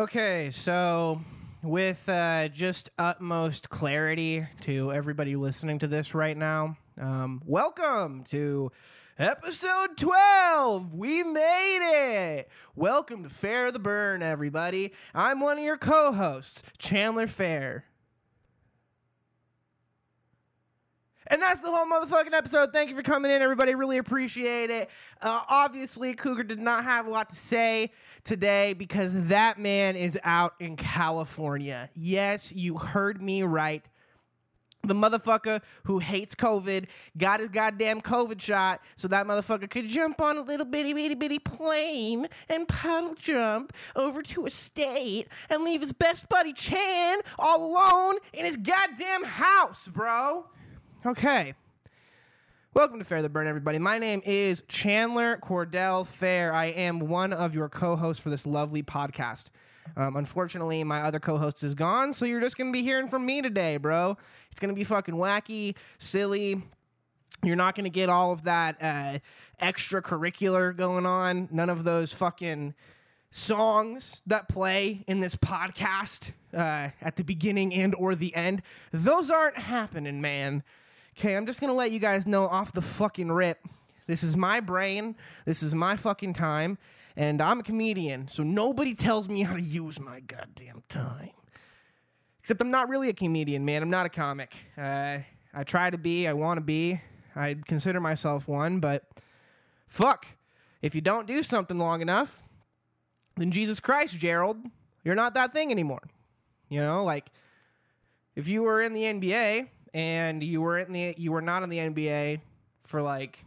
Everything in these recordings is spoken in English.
Okay, so with uh, just utmost clarity to everybody listening to this right now, um, welcome to episode 12. We made it. Welcome to Fair the Burn, everybody. I'm one of your co hosts, Chandler Fair. And that's the whole motherfucking episode. Thank you for coming in, everybody. Really appreciate it. Uh, obviously, Cougar did not have a lot to say today because that man is out in California. Yes, you heard me right. The motherfucker who hates COVID got his goddamn COVID shot so that motherfucker could jump on a little bitty bitty bitty plane and paddle jump over to a state and leave his best buddy Chan all alone in his goddamn house, bro. Okay. Welcome to Fair the Burn, everybody. My name is Chandler Cordell Fair. I am one of your co hosts for this lovely podcast. Um, unfortunately, my other co host is gone, so you're just going to be hearing from me today, bro. It's going to be fucking wacky, silly. You're not going to get all of that uh, extracurricular going on. None of those fucking songs that play in this podcast uh, at the beginning and or the end. Those aren't happening, man. Okay, I'm just gonna let you guys know off the fucking rip. This is my brain. This is my fucking time. And I'm a comedian, so nobody tells me how to use my goddamn time. Except I'm not really a comedian, man. I'm not a comic. Uh, I try to be, I want to be. I consider myself one, but fuck. If you don't do something long enough, then Jesus Christ, Gerald, you're not that thing anymore. You know, like if you were in the NBA and you were in the you were not in the NBA for like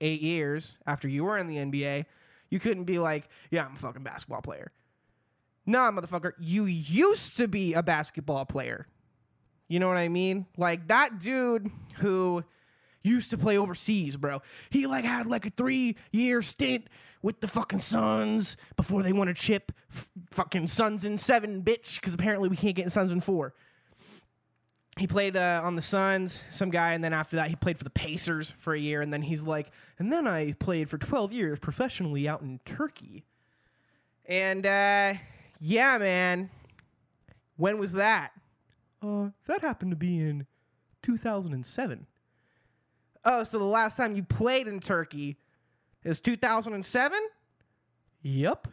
eight years after you were in the NBA, you couldn't be like, yeah, I'm a fucking basketball player. Nah, motherfucker, you used to be a basketball player. You know what I mean? Like that dude who used to play overseas, bro. He like had like a three year stint with the fucking Suns before they won a chip. F- fucking Suns in seven, bitch, because apparently we can't get Suns in four he played uh, on the Suns, some guy, and then after that, he played for the Pacers for a year, and then he's like, and then I played for 12 years professionally out in Turkey. And uh, yeah, man, when was that? Uh, that happened to be in 2007. Oh, so the last time you played in Turkey is 2007? Yep.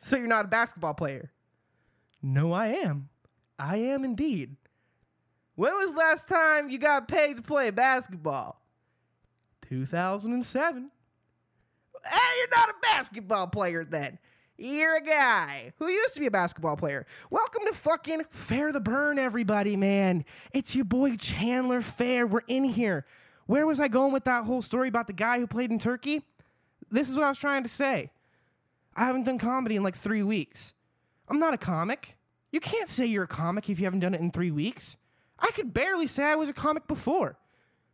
So you're not a basketball player? No, I am. I am indeed. When was the last time you got paid to play basketball? 2007. Hey, you're not a basketball player then. You're a guy who used to be a basketball player. Welcome to fucking Fair the Burn, everybody, man. It's your boy Chandler Fair. We're in here. Where was I going with that whole story about the guy who played in Turkey? This is what I was trying to say. I haven't done comedy in like three weeks. I'm not a comic. You can't say you're a comic if you haven't done it in three weeks. I could barely say I was a comic before.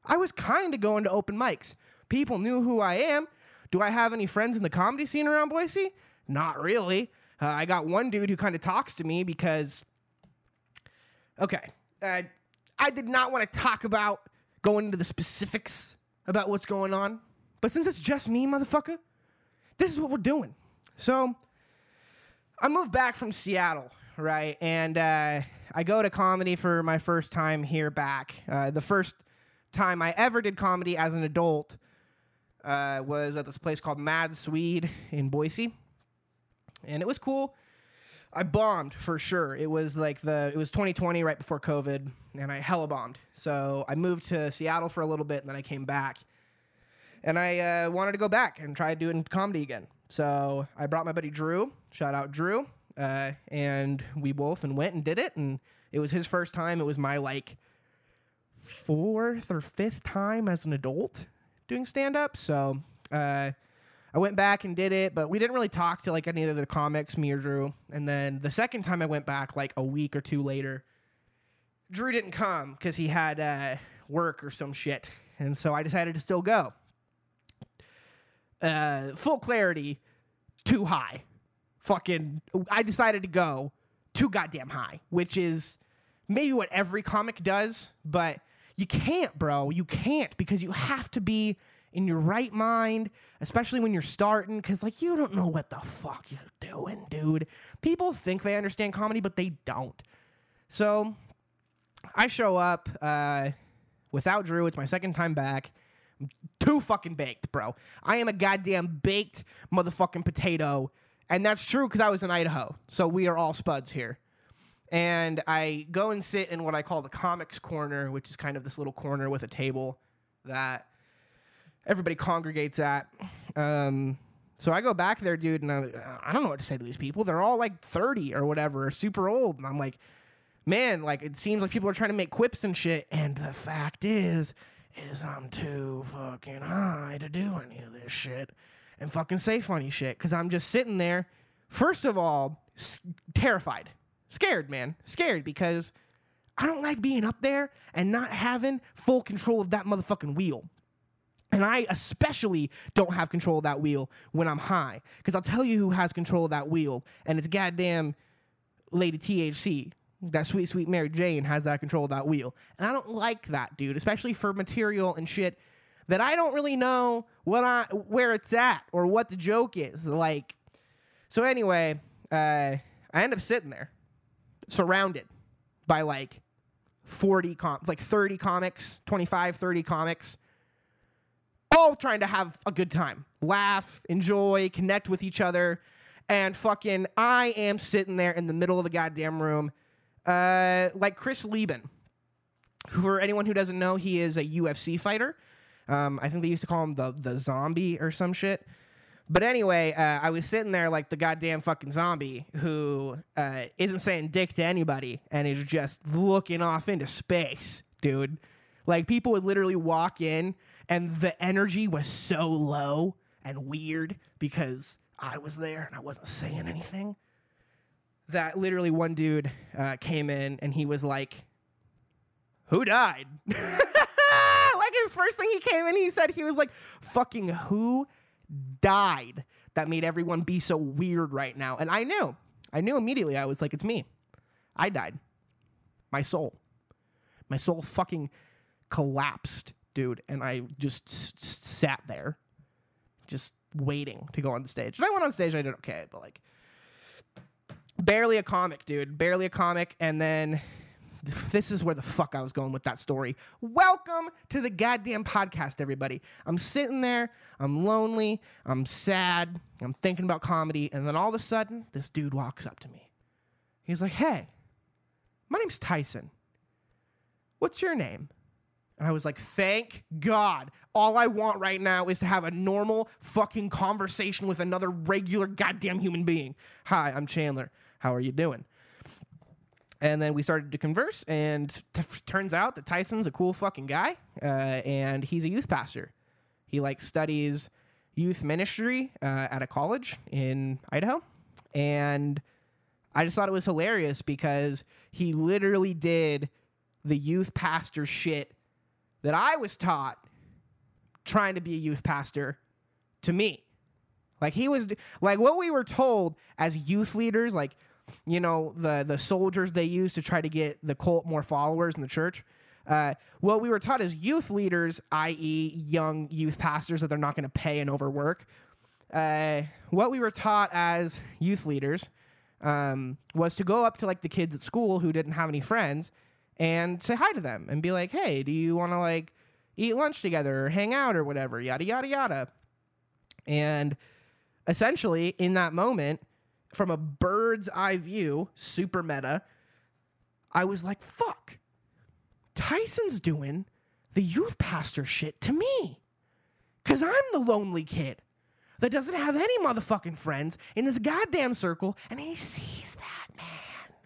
I was kind of going to open mics. People knew who I am. Do I have any friends in the comedy scene around Boise? Not really. Uh, I got one dude who kind of talks to me because. Okay. Uh, I did not want to talk about going into the specifics about what's going on. But since it's just me, motherfucker, this is what we're doing. So, I moved back from Seattle, right? And uh, I go to comedy for my first time here back. Uh, the first time I ever did comedy as an adult uh, was at this place called Mad Swede in Boise, and it was cool. I bombed for sure. It was like the it was 2020 right before COVID, and I hella bombed. So I moved to Seattle for a little bit, and then I came back, and I uh, wanted to go back and try doing comedy again. So I brought my buddy Drew. Shout out Drew. Uh, and we both and went and did it, and it was his first time. It was my like fourth or fifth time as an adult doing stand up. So uh, I went back and did it, but we didn't really talk to like any of the comics, me or Drew. And then the second time I went back, like a week or two later, Drew didn't come because he had uh, work or some shit, and so I decided to still go. Uh, full clarity, too high fucking I decided to go too goddamn high, which is maybe what every comic does, but you can't, bro. You can't because you have to be in your right mind, especially when you're starting, because like you don't know what the fuck you're doing, dude. People think they understand comedy, but they don't. So I show up uh, without Drew. It's my second time back. I'm too fucking baked, bro. I am a goddamn baked motherfucking potato. And that's true because I was in Idaho. So we are all spuds here. And I go and sit in what I call the comics corner, which is kind of this little corner with a table that everybody congregates at. Um, so I go back there, dude, and I, I don't know what to say to these people. They're all like 30 or whatever, or super old. And I'm like, man, like it seems like people are trying to make quips and shit. And the fact is, is I'm too fucking high to do any of this shit and fucking say funny shit because I'm just sitting there. First of all, s- terrified, scared, man, scared because I don't like being up there and not having full control of that motherfucking wheel. And I especially don't have control of that wheel when I'm high. Because I'll tell you who has control of that wheel, and it's goddamn Lady THC. That sweet, sweet Mary Jane has that control of that wheel. And I don't like that, dude, especially for material and shit that I don't really know what I where it's at or what the joke is. Like so anyway, uh, I end up sitting there surrounded by like 40 com like 30 comics, 25, 30 comics all trying to have a good time, laugh, enjoy, connect with each other. And fucking, I am sitting there in the middle of the goddamn room, uh, like Chris Leben. For anyone who doesn't know, he is a UFC fighter. Um, I think they used to call him the the zombie or some shit. But anyway, uh, I was sitting there like the goddamn fucking zombie who uh, isn't saying dick to anybody and is just looking off into space, dude. Like people would literally walk in and the energy was so low and weird because I was there and I wasn't saying anything. That literally one dude uh, came in and he was like, "Who died?" his first thing he came in, he said he was like, "Fucking who died?" That made everyone be so weird right now, and I knew, I knew immediately. I was like, "It's me. I died. My soul, my soul fucking collapsed." dude, and I just s- s- sat there, just waiting to go on the stage. And I went on stage and I did okay, but like barely a comic, dude, barely a comic. And then this is where the fuck I was going with that story. Welcome to the goddamn podcast, everybody. I'm sitting there, I'm lonely, I'm sad, I'm thinking about comedy, and then all of a sudden, this dude walks up to me. He's like, "Hey, my name's Tyson. What's your name?" And I was like, thank God. All I want right now is to have a normal fucking conversation with another regular goddamn human being. Hi, I'm Chandler. How are you doing? And then we started to converse, and t- turns out that Tyson's a cool fucking guy, uh, and he's a youth pastor. He like studies youth ministry uh, at a college in Idaho, and I just thought it was hilarious because he literally did the youth pastor shit that I was taught trying to be a youth pastor to me. Like he was like what we were told as youth leaders, like you know the the soldiers they used to try to get the cult more followers in the church. Uh, what we were taught as youth leaders, i.e., young youth pastors that they're not going to pay and overwork. Uh, what we were taught as youth leaders um, was to go up to like the kids at school who didn't have any friends and say hi to them and be like, hey, do you want to like eat lunch together or hang out or whatever, yada, yada, yada. And essentially, in that moment, from a bird's eye view, super meta, I was like, fuck, Tyson's doing the youth pastor shit to me. Because I'm the lonely kid that doesn't have any motherfucking friends in this goddamn circle, and he sees that, man.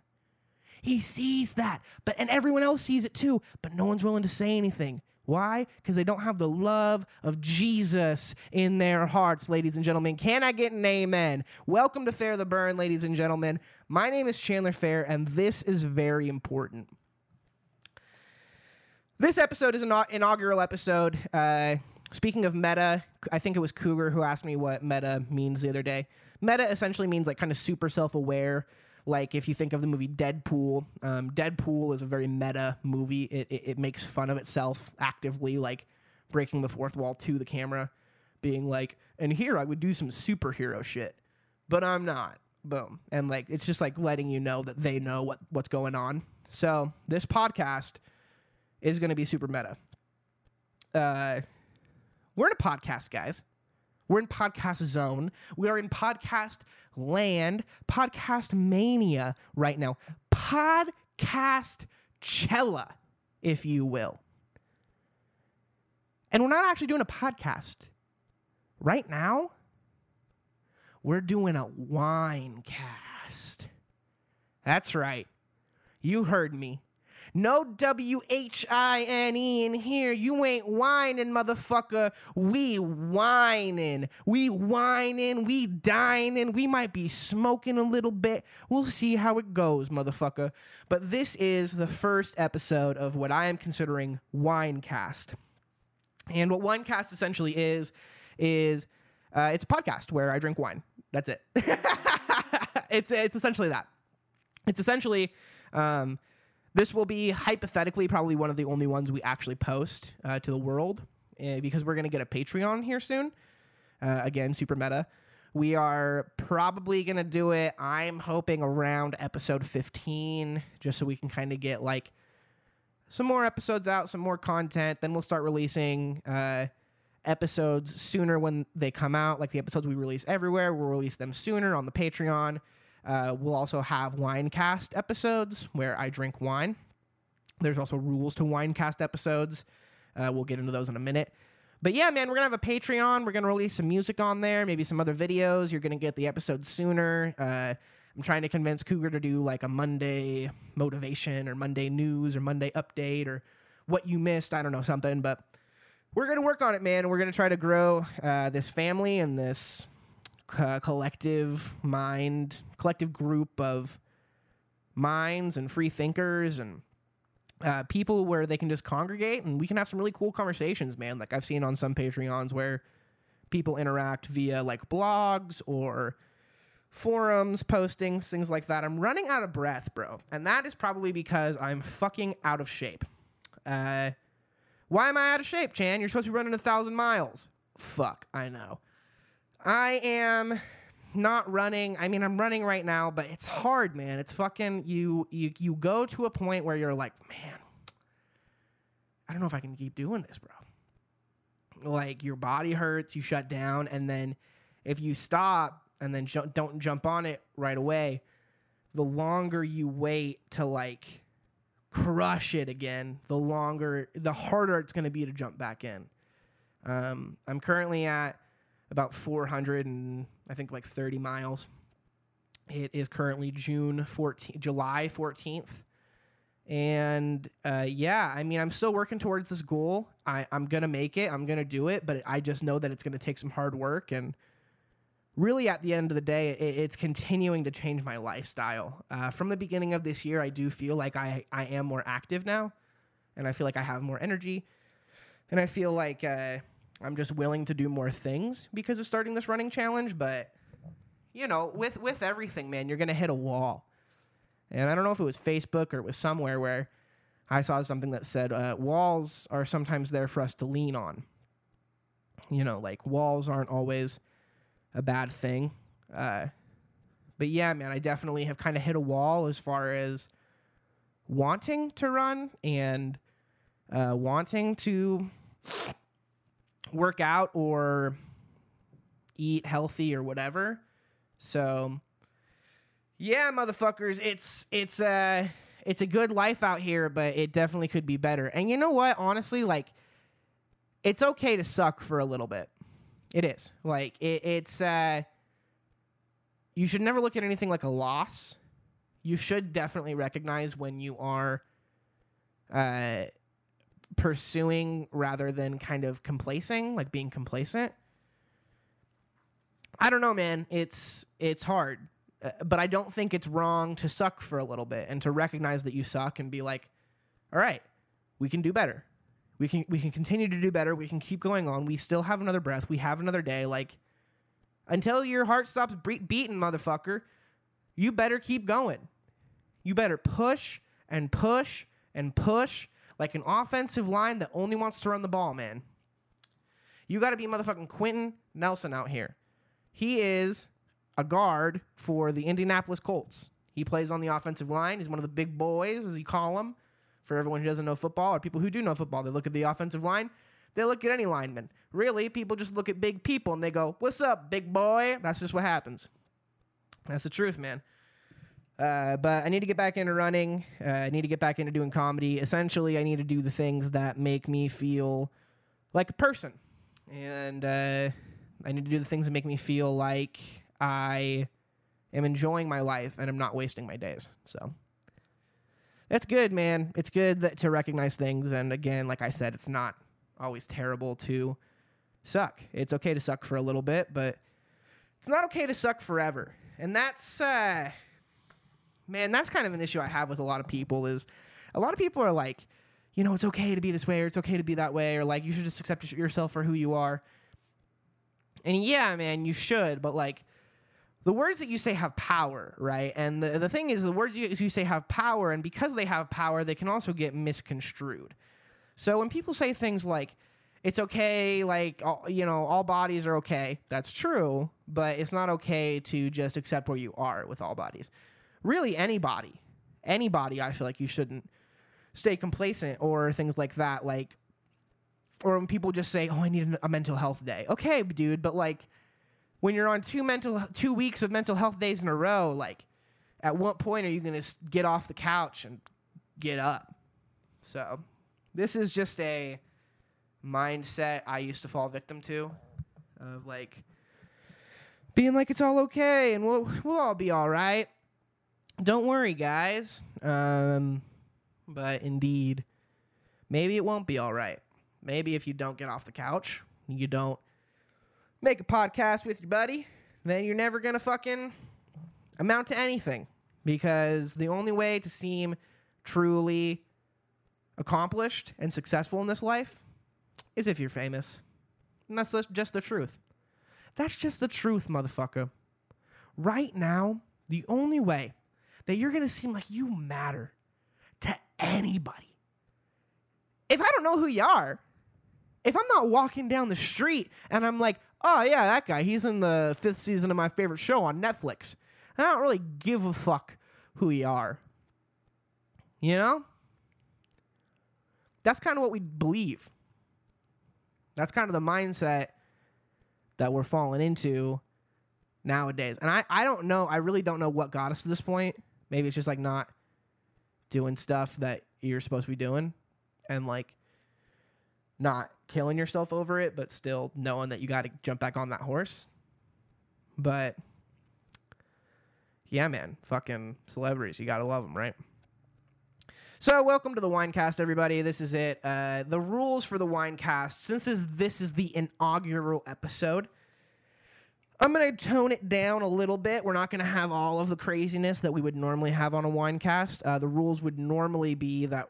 He sees that. But and everyone else sees it too, but no one's willing to say anything. Why? Because they don't have the love of Jesus in their hearts, ladies and gentlemen. Can I get an amen? Welcome to Fair the Burn, ladies and gentlemen. My name is Chandler Fair, and this is very important. This episode is an inaugural episode. Uh, speaking of meta, I think it was Cougar who asked me what meta means the other day. Meta essentially means like kind of super self aware. Like if you think of the movie Deadpool, um, Deadpool is a very meta movie. It, it, it makes fun of itself actively, like breaking the fourth wall to the camera, being like, and here I would do some superhero shit, but I'm not. Boom. And like it's just like letting you know that they know what what's going on. So this podcast is going to be super meta. Uh, we're in a podcast, guys. We're in podcast zone. We are in podcast land, podcast mania right now. Podcast cella, if you will. And we're not actually doing a podcast. Right now, we're doing a wine cast. That's right. You heard me. No W H I N E in here. You ain't whining, motherfucker. We whining. We whining. We dining. We might be smoking a little bit. We'll see how it goes, motherfucker. But this is the first episode of what I am considering Winecast. And what Winecast essentially is, is uh, it's a podcast where I drink wine. That's it. it's it's essentially that. It's essentially um, this will be hypothetically probably one of the only ones we actually post uh, to the world uh, because we're gonna get a Patreon here soon. Uh, again, super meta. We are probably gonna do it. I'm hoping around episode 15, just so we can kind of get like some more episodes out, some more content. Then we'll start releasing uh, episodes sooner when they come out. Like the episodes we release everywhere, we'll release them sooner on the Patreon. Uh, we'll also have Winecast episodes where I drink wine. There's also rules to Winecast episodes. Uh, we'll get into those in a minute. But yeah, man, we're gonna have a Patreon. We're gonna release some music on there, maybe some other videos. You're gonna get the episodes sooner. Uh, I'm trying to convince Cougar to do like a Monday motivation or Monday news or Monday update or what you missed. I don't know something, but we're gonna work on it, man. We're gonna try to grow uh, this family and this uh, collective mind, collective group of minds and free thinkers and uh, people where they can just congregate and we can have some really cool conversations, man. Like I've seen on some Patreons where people interact via like blogs or forums, postings, things like that. I'm running out of breath, bro. And that is probably because I'm fucking out of shape. Uh, why am I out of shape, Chan? You're supposed to be running a thousand miles. Fuck, I know. I am not running. I mean, I'm running right now, but it's hard, man. It's fucking you. You you go to a point where you're like, man, I don't know if I can keep doing this, bro. Like your body hurts, you shut down, and then if you stop and then ju- don't jump on it right away, the longer you wait to like crush it again, the longer, the harder it's going to be to jump back in. Um, I'm currently at about 400 and I think like 30 miles. It is currently June 14th, July 14th. And uh, yeah, I mean, I'm still working towards this goal. I, I'm going to make it, I'm going to do it, but I just know that it's going to take some hard work. And really, at the end of the day, it, it's continuing to change my lifestyle. Uh, from the beginning of this year, I do feel like I, I am more active now, and I feel like I have more energy. And I feel like uh, I'm just willing to do more things because of starting this running challenge. But you know, with with everything, man, you're gonna hit a wall. And I don't know if it was Facebook or it was somewhere where I saw something that said uh, walls are sometimes there for us to lean on. You know, like walls aren't always a bad thing. Uh, but yeah, man, I definitely have kind of hit a wall as far as wanting to run and uh, wanting to work out or eat healthy or whatever. So yeah, motherfuckers, it's it's a it's a good life out here, but it definitely could be better. And you know what? Honestly, like it's okay to suck for a little bit. It is. Like it, it's uh you should never look at anything like a loss. You should definitely recognize when you are uh pursuing rather than kind of complacing, like being complacent. I don't know, man. It's it's hard, uh, but I don't think it's wrong to suck for a little bit and to recognize that you suck and be like, "All right, we can do better. We can we can continue to do better. We can keep going on. We still have another breath. We have another day. Like until your heart stops beating, motherfucker, you better keep going. You better push and push and push like an offensive line that only wants to run the ball, man. You got to be motherfucking Quenton Nelson out here. He is a guard for the Indianapolis Colts. He plays on the offensive line. He's one of the big boys, as you call him. For everyone who doesn't know football or people who do know football, they look at the offensive line. They look at any lineman. Really, people just look at big people and they go, What's up, big boy? That's just what happens. That's the truth, man. Uh, but I need to get back into running. Uh, I need to get back into doing comedy. Essentially, I need to do the things that make me feel like a person. And uh, I need to do the things that make me feel like I am enjoying my life and I'm not wasting my days. So that's good, man. It's good that, to recognize things. And again, like I said, it's not always terrible to suck. It's okay to suck for a little bit, but it's not okay to suck forever. And that's, uh, man, that's kind of an issue I have with a lot of people is a lot of people are like, you know, it's okay to be this way or it's okay to be that way or like you should just accept yourself for who you are. And yeah, man, you should, but like the words that you say have power, right? And the, the thing is, the words you, you say have power, and because they have power, they can also get misconstrued. So when people say things like, it's okay, like, all, you know, all bodies are okay, that's true, but it's not okay to just accept where you are with all bodies. Really, anybody, anybody, I feel like you shouldn't stay complacent or things like that. Like, or when people just say, oh, I need a mental health day. Okay, dude, but like, when you're on two mental two weeks of mental health days in a row, like at what point are you going to get off the couch and get up? So, this is just a mindset I used to fall victim to of like being like it's all okay and we'll we'll all be all right. Don't worry, guys. Um, but indeed, maybe it won't be all right. Maybe if you don't get off the couch, you don't make a podcast with your buddy, then you're never going to fucking amount to anything. Because the only way to seem truly accomplished and successful in this life is if you're famous. And that's just the truth. That's just the truth, motherfucker. Right now, the only way that you're going to seem like you matter to anybody, if I don't know who you are, if I'm not walking down the street and I'm like, oh yeah, that guy. He's in the fifth season of my favorite show on Netflix. I don't really give a fuck who you are. You know? That's kind of what we believe. That's kind of the mindset that we're falling into nowadays. And I, I don't know, I really don't know what got us to this point. Maybe it's just like not doing stuff that you're supposed to be doing and like not killing yourself over it, but still knowing that you got to jump back on that horse. But yeah, man, fucking celebrities, you got to love them, right? So, welcome to the Winecast, everybody. This is it. Uh, the rules for the Winecast, since this, this is the inaugural episode, I'm going to tone it down a little bit. We're not going to have all of the craziness that we would normally have on a Winecast. Uh, the rules would normally be that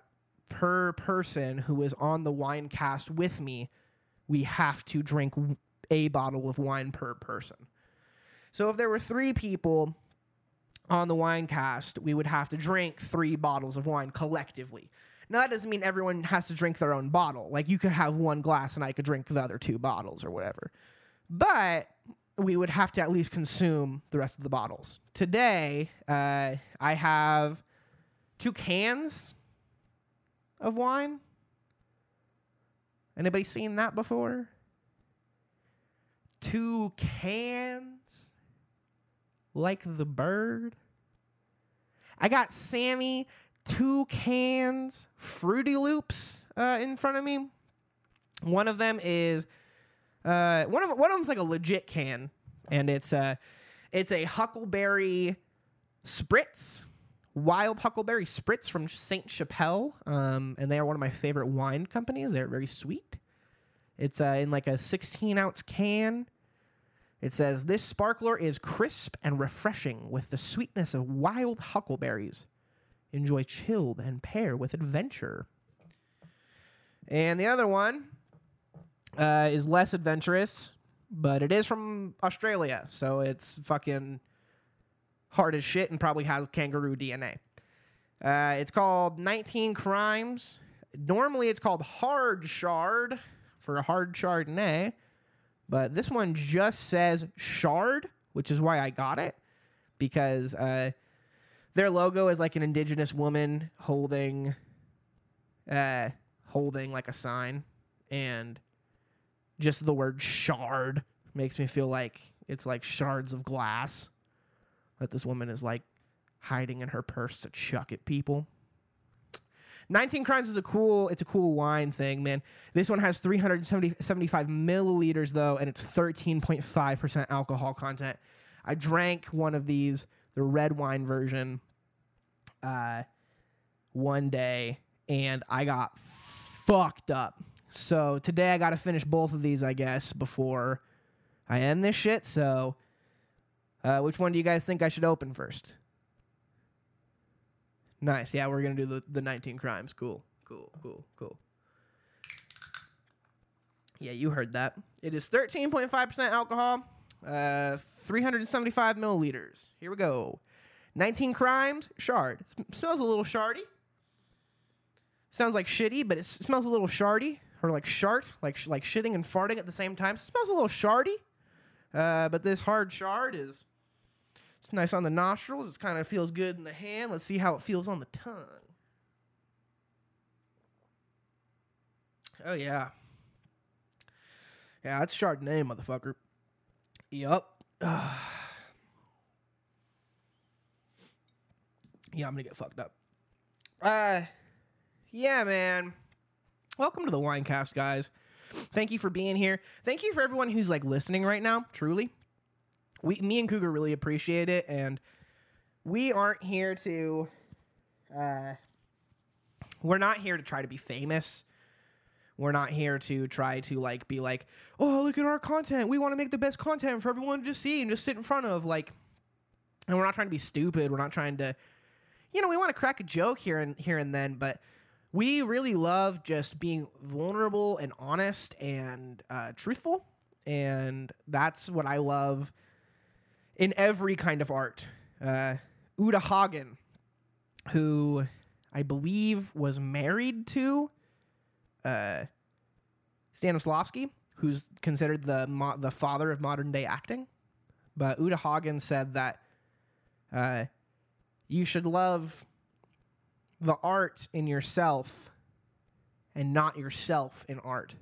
per person who is on the wine cast with me, we have to drink a bottle of wine per person. So if there were three people on the wine cast, we would have to drink three bottles of wine collectively. Now, that doesn't mean everyone has to drink their own bottle. Like, you could have one glass and I could drink the other two bottles or whatever. But we would have to at least consume the rest of the bottles. Today, uh, I have two cans of wine? Anybody seen that before? Two cans like the bird. I got Sammy two cans Fruity Loops uh, in front of me. One of them is uh, one of one of them's like a legit can, and it's a uh, it's a Huckleberry Spritz Wild Huckleberry Spritz from Saint Chapelle, um, and they are one of my favorite wine companies. They're very sweet. It's uh, in like a 16 ounce can. It says this sparkler is crisp and refreshing with the sweetness of wild huckleberries. Enjoy chilled and pair with adventure. And the other one uh, is less adventurous, but it is from Australia, so it's fucking hard as shit and probably has kangaroo DNA. Uh, it's called 19 Crimes. Normally, it's called Hard Shard for a hard Chardonnay, but this one just says Shard, which is why I got it because uh, their logo is like an indigenous woman holding, uh, holding like a sign, and just the word shard makes me feel like it's like shards of glass that this woman is like hiding in her purse to chuck at people. 19 crimes is a cool it's a cool wine thing man. This one has 375 milliliters though and it's 13.5% alcohol content. I drank one of these the red wine version uh, one day and i got fucked up so today i gotta finish both of these i guess before i end this shit so uh, which one do you guys think i should open first Nice. Yeah, we're gonna do the, the 19 crimes. Cool. Cool. Cool. Cool. Yeah, you heard that. It is 13.5% alcohol, uh, 375 milliliters. Here we go. 19 crimes, shard. S- smells a little shardy. Sounds like shitty, but it s- smells a little shardy or like shart, like sh- like shitting and farting at the same time. smells a little shardy. Uh, but this hard shard is it's nice on the nostrils. It kind of feels good in the hand. Let's see how it feels on the tongue. Oh yeah. Yeah, it's Chardonnay, motherfucker. Yup. yeah, I'm gonna get fucked up. Uh yeah, man. Welcome to the Winecast, guys. Thank you for being here. Thank you for everyone who's like listening right now, truly we me and Cougar really appreciate it, and we aren't here to. Uh, we're not here to try to be famous. We're not here to try to like be like, oh, look at our content. We want to make the best content for everyone to just see and just sit in front of. Like, and we're not trying to be stupid. We're not trying to, you know, we want to crack a joke here and here and then, but we really love just being vulnerable and honest and uh, truthful, and that's what I love in every kind of art. Uh, Uta Hagen, who I believe was married to uh, Stanislavski, who's considered the mo- the father of modern day acting. But Uta Hagen said that uh, you should love the art in yourself and not yourself in art.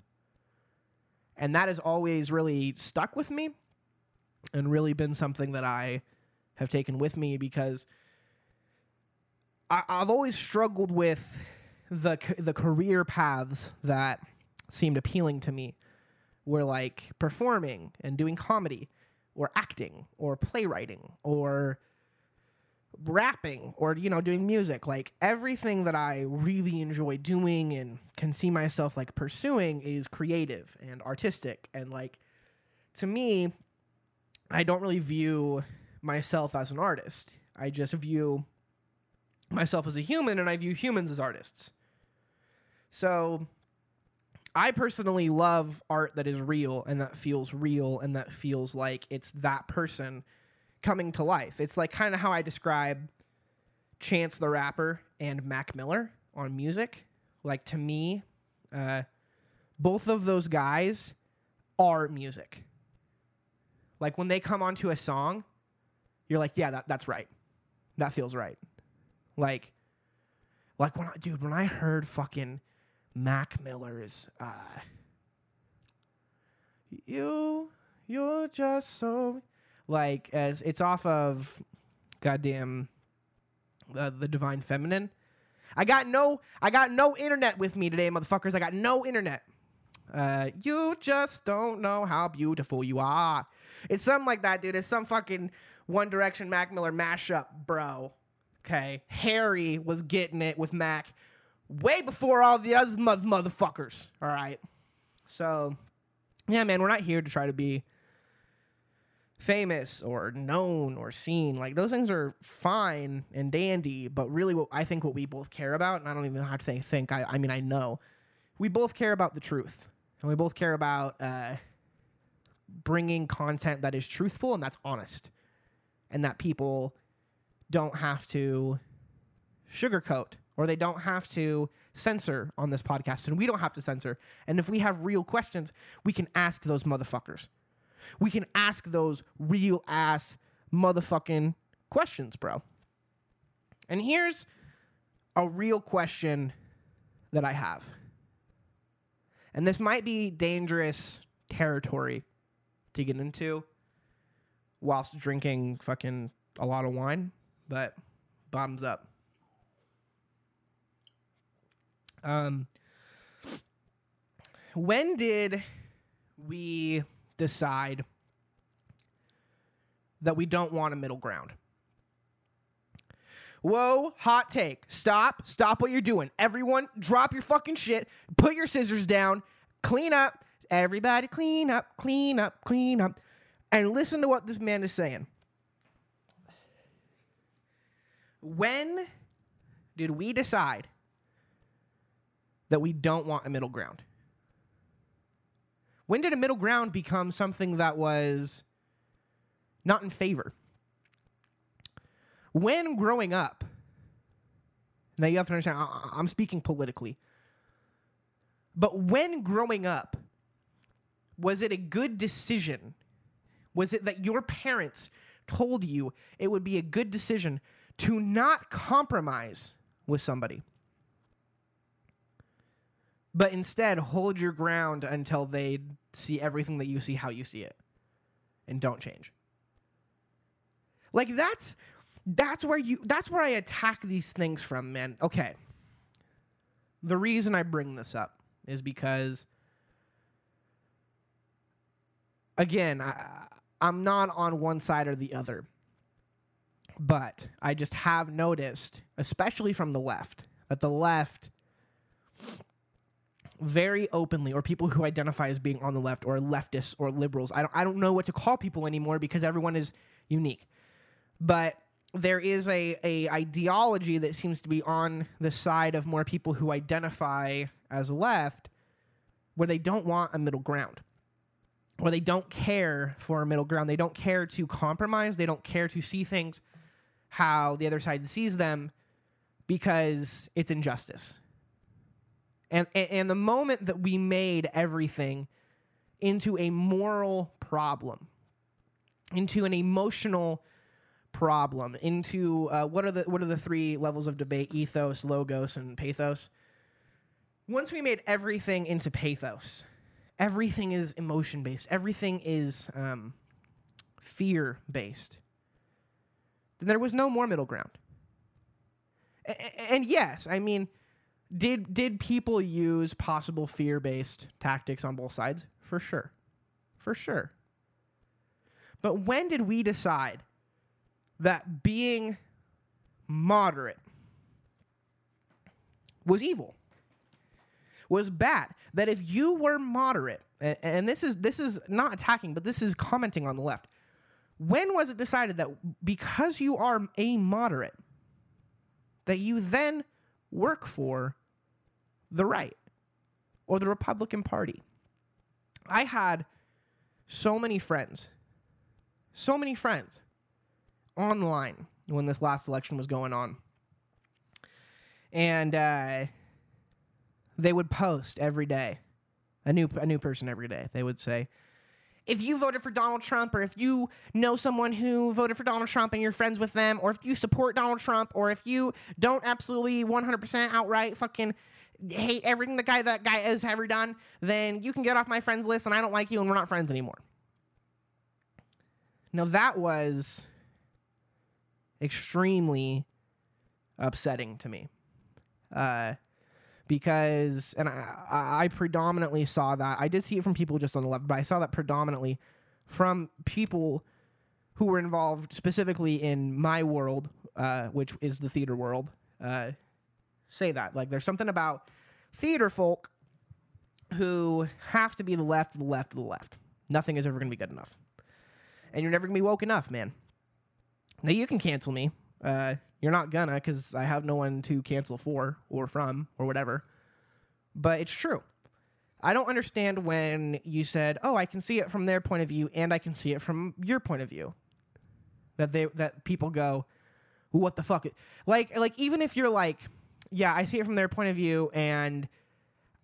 And that has always really stuck with me and really been something that I have taken with me because I, have always struggled with the the career paths that seemed appealing to me were like performing and doing comedy or acting or playwriting or rapping or you know doing music like everything that i really enjoy doing and can see myself like pursuing is creative and artistic and like to me I don't really view myself as an artist. I just view myself as a human and I view humans as artists. So I personally love art that is real and that feels real and that feels like it's that person coming to life. It's like kind of how I describe Chance the Rapper and Mac Miller on music. Like to me, uh, both of those guys are music. Like when they come onto a song, you're like, yeah, that, that's right. That feels right. Like, like when I, dude, when I heard fucking Mac Miller's, uh, you, you're just so, like, as it's off of, goddamn, uh, the Divine Feminine. I got no, I got no internet with me today, motherfuckers. I got no internet. Uh, you just don't know how beautiful you are. It's something like that, dude. It's some fucking One Direction Mac Miller mashup, bro. Okay. Harry was getting it with Mac way before all the other motherfuckers. All right. So, yeah, man, we're not here to try to be famous or known or seen. Like those things are fine and dandy, but really, what I think what we both care about, and I don't even have to think. think I, I mean, I know we both care about the truth, and we both care about uh, bringing content that is truthful and that's honest and that people don't have to sugarcoat or they don't have to censor on this podcast, and we don't have to censor. And if we have real questions, we can ask those motherfuckers. We can ask those real ass motherfucking questions, bro. And here's a real question that I have. And this might be dangerous territory to get into whilst drinking fucking a lot of wine, but bottoms up. Um, when did we decide that we don't want a middle ground? Whoa, hot take. Stop. Stop what you're doing. Everyone, drop your fucking shit. Put your scissors down. Clean up. Everybody, clean up, clean up, clean up. And listen to what this man is saying. When did we decide that we don't want a middle ground? When did a middle ground become something that was not in favor? When growing up, now you have to understand, I'm speaking politically, but when growing up, was it a good decision? Was it that your parents told you it would be a good decision to not compromise with somebody? but instead hold your ground until they see everything that you see how you see it. And don't change. Like that's that's where you that's where i attack these things from man. Okay. The reason i bring this up is because again I, i'm not on one side or the other. But i just have noticed especially from the left that the left very openly, or people who identify as being on the left, or leftists, or liberals. I don't, I don't know what to call people anymore because everyone is unique. But there is a, a ideology that seems to be on the side of more people who identify as left, where they don't want a middle ground, where they don't care for a middle ground. They don't care to compromise. They don't care to see things how the other side sees them because it's injustice and, and, and the moment that we made everything into a moral problem, into an emotional problem, into uh, what are the what are the three levels of debate? Ethos, logos, and pathos. Once we made everything into pathos, everything is emotion based. Everything is um, fear based. Then there was no more middle ground. A- and yes, I mean did did people use possible fear-based tactics on both sides? For sure. For sure. But when did we decide that being moderate was evil? Was bad? That if you were moderate, and, and this is this is not attacking, but this is commenting on the left. When was it decided that because you are a moderate, that you then work for the right or the Republican Party. I had so many friends, so many friends online when this last election was going on. And uh, they would post every day, a new, a new person every day. They would say, if you voted for Donald Trump, or if you know someone who voted for Donald Trump and you're friends with them, or if you support Donald Trump, or if you don't absolutely 100% outright fucking hate everything the guy that guy has ever done, then you can get off my friends list and I don't like you and we're not friends anymore. Now that was extremely upsetting to me. Uh, because, and I, I predominantly saw that. I did see it from people just on the left, but I saw that predominantly from people who were involved specifically in my world, uh, which is the theater world. Uh, say that. Like there's something about theater folk who have to be the left, the left, the left. Nothing is ever going to be good enough. And you're never going to be woke enough, man. Now you can cancel me. Uh, you're not gonna because I have no one to cancel for or from or whatever. But it's true. I don't understand when you said, "Oh, I can see it from their point of view and I can see it from your point of view." That they that people go, "What the fuck?" Like like even if you're like yeah, I see it from their point of view, and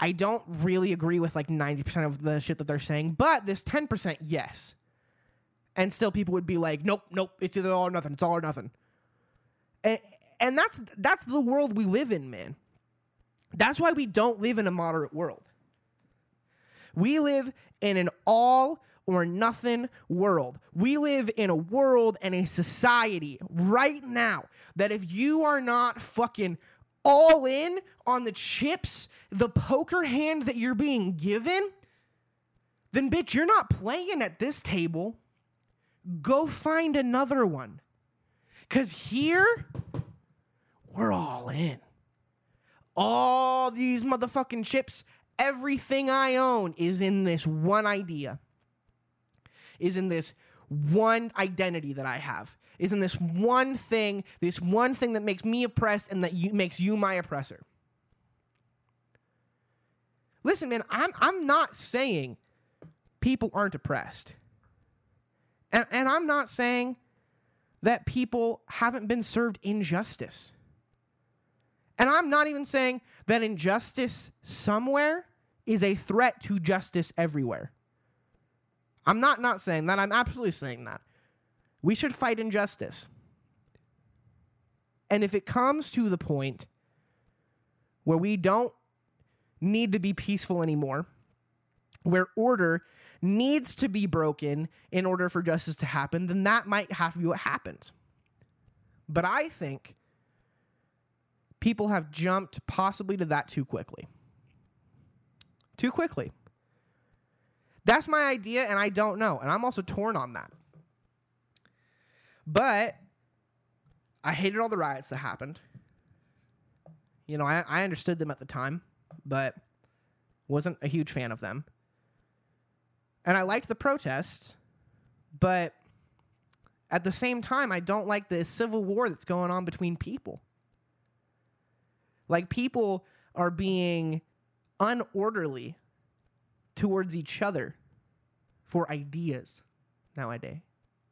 I don't really agree with like 90% of the shit that they're saying, but this 10%, yes. And still people would be like, nope, nope, it's either all or nothing, it's all or nothing. And, and that's that's the world we live in, man. That's why we don't live in a moderate world. We live in an all or nothing world. We live in a world and a society right now that if you are not fucking all in on the chips, the poker hand that you're being given, then bitch, you're not playing at this table. Go find another one. Because here, we're all in. All these motherfucking chips, everything I own is in this one idea, is in this one identity that I have, is in this one thing, this one thing that makes me oppressed and that you, makes you my oppressor. Listen, man, I'm, I'm not saying people aren't oppressed. And, and I'm not saying that people haven't been served injustice. And I'm not even saying that injustice somewhere is a threat to justice everywhere. I'm not not saying that. I'm absolutely saying that. We should fight injustice. And if it comes to the point where we don't need to be peaceful anymore, where order needs to be broken in order for justice to happen, then that might have to be what happens. But I think people have jumped possibly to that too quickly. Too quickly. That's my idea, and I don't know. And I'm also torn on that. But I hated all the riots that happened. You know, I, I understood them at the time, but wasn't a huge fan of them. And I liked the protests, but at the same time, I don't like the civil war that's going on between people. Like people are being unorderly towards each other for ideas nowadays,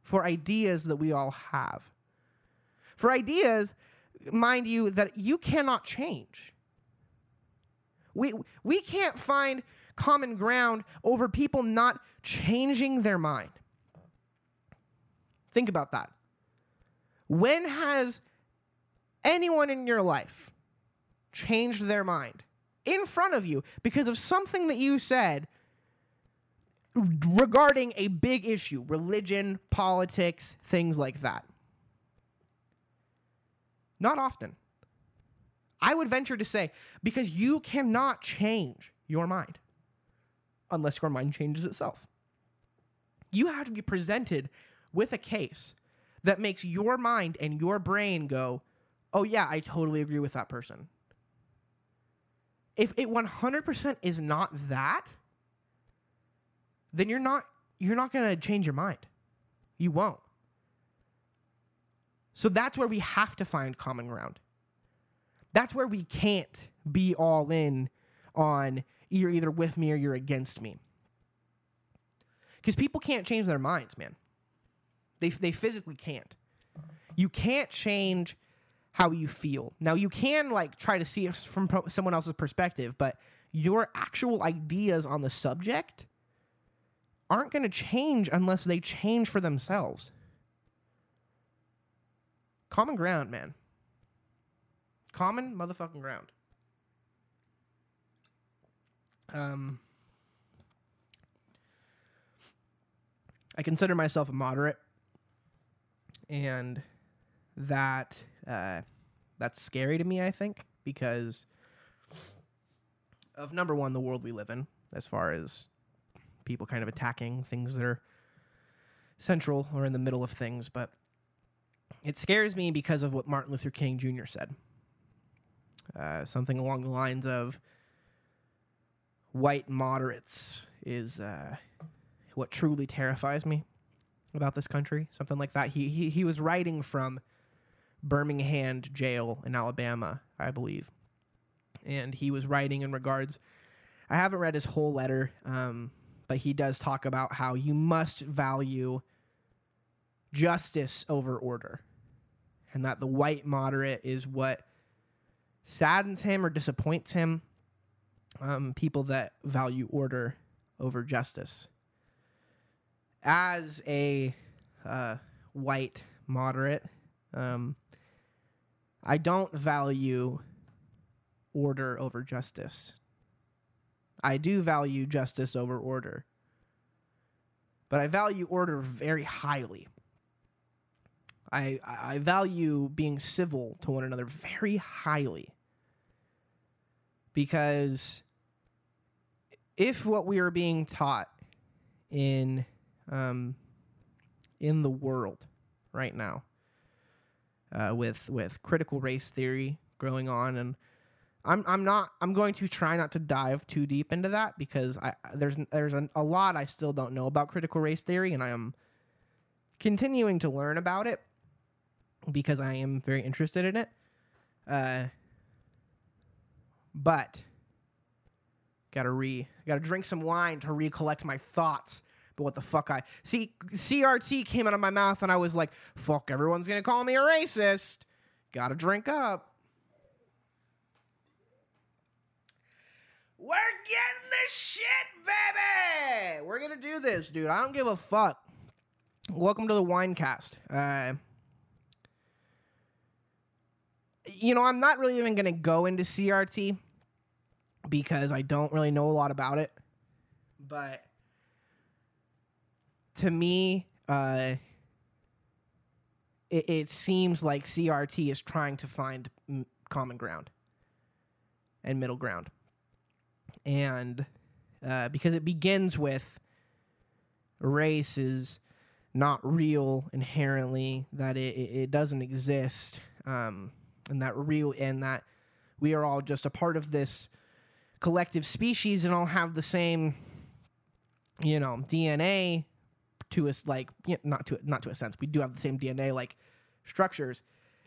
for ideas that we all have, for ideas, mind you, that you cannot change. We, we can't find common ground over people not changing their mind. Think about that. When has anyone in your life changed their mind in front of you because of something that you said regarding a big issue religion, politics, things like that. Not often. I would venture to say because you cannot change your mind unless your mind changes itself. You have to be presented with a case that makes your mind and your brain go, oh, yeah, I totally agree with that person. If it 100% is not that, then you're not you're not going to change your mind. You won't. So that's where we have to find common ground. That's where we can't be all in on you're either with me or you're against me. Because people can't change their minds, man. They, they physically can't. You can't change how you feel. Now you can like try to see it from someone else's perspective, but your actual ideas on the subject aren't going to change unless they change for themselves. Common ground, man. Common motherfucking ground. Um I consider myself a moderate and that uh, that's scary to me. I think because of number one, the world we live in, as far as people kind of attacking things that are central or in the middle of things, but it scares me because of what Martin Luther King Jr. said. Uh, something along the lines of white moderates is uh, what truly terrifies me about this country. Something like that. He, he, he was writing from Birmingham jail in Alabama, I believe. And he was writing in regards. I haven't read his whole letter, um, but he does talk about how you must value justice over order, and that the white moderate is what saddens him or disappoints him. Um, people that value order over justice. As a uh, white moderate, um, I don't value order over justice. I do value justice over order. But I value order very highly. I, I value being civil to one another very highly. Because if what we are being taught in um, in the world right now uh, with with critical race theory growing on and I'm I'm not I'm going to try not to dive too deep into that because I there's there's a, a lot I still don't know about critical race theory and I am continuing to learn about it because I am very interested in it. Uh, but gotta re gotta drink some wine to recollect my thoughts. But what the fuck I see CRT came out of my mouth and I was like, fuck, everyone's gonna call me a racist. Gotta drink up. We're getting this shit, baby. We're gonna do this, dude. I don't give a fuck. Welcome to the Winecast. Uh, you know, I'm not really even gonna go into CRT because I don't really know a lot about it. But to me, uh, it, it seems like CRT is trying to find m- common ground and middle ground. And uh, because it begins with race is not real inherently, that it, it, doesn't exist, um, and that real and that we are all just a part of this collective species and all have the same, you know, DNA to us, like not to not to a sense. We do have the same DNA like structures.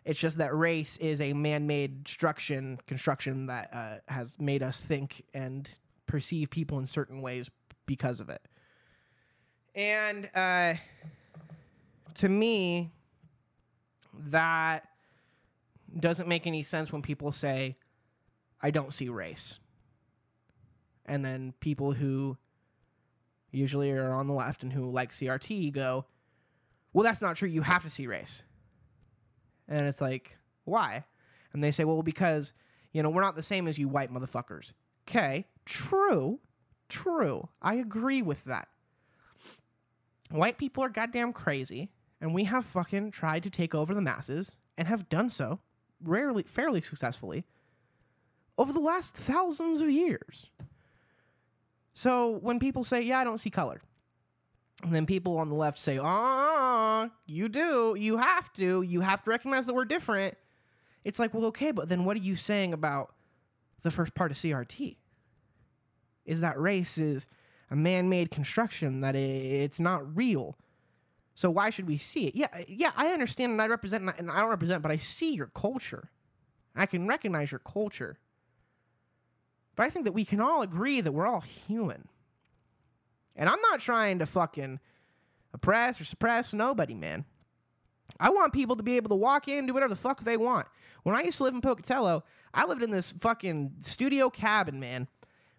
It's just that race is a man-made construction construction that uh, has made us think and perceive people in certain ways because of it. And uh, to me, that doesn't make any sense when people say, "I don't see race." and then people who usually are on the left and who like CRT go, well, that's not true. You have to see race. And it's like, why? And they say, well, because, you know, we're not the same as you white motherfuckers. Okay, true, true. I agree with that. White people are goddamn crazy, and we have fucking tried to take over the masses and have done so rarely, fairly successfully over the last thousands of years. So when people say, "Yeah, I don't see color," and then people on the left say, "Ah, you do. You have to. You have to recognize that we're different." It's like, well, okay, but then what are you saying about the first part of CRT? Is that race is a man-made construction that it's not real. So why should we see it? Yeah, yeah, I understand and I represent and I don't represent, but I see your culture. I can recognize your culture. But I think that we can all agree that we're all human. And I'm not trying to fucking oppress or suppress nobody, man. I want people to be able to walk in, do whatever the fuck they want. When I used to live in Pocatello, I lived in this fucking studio cabin, man,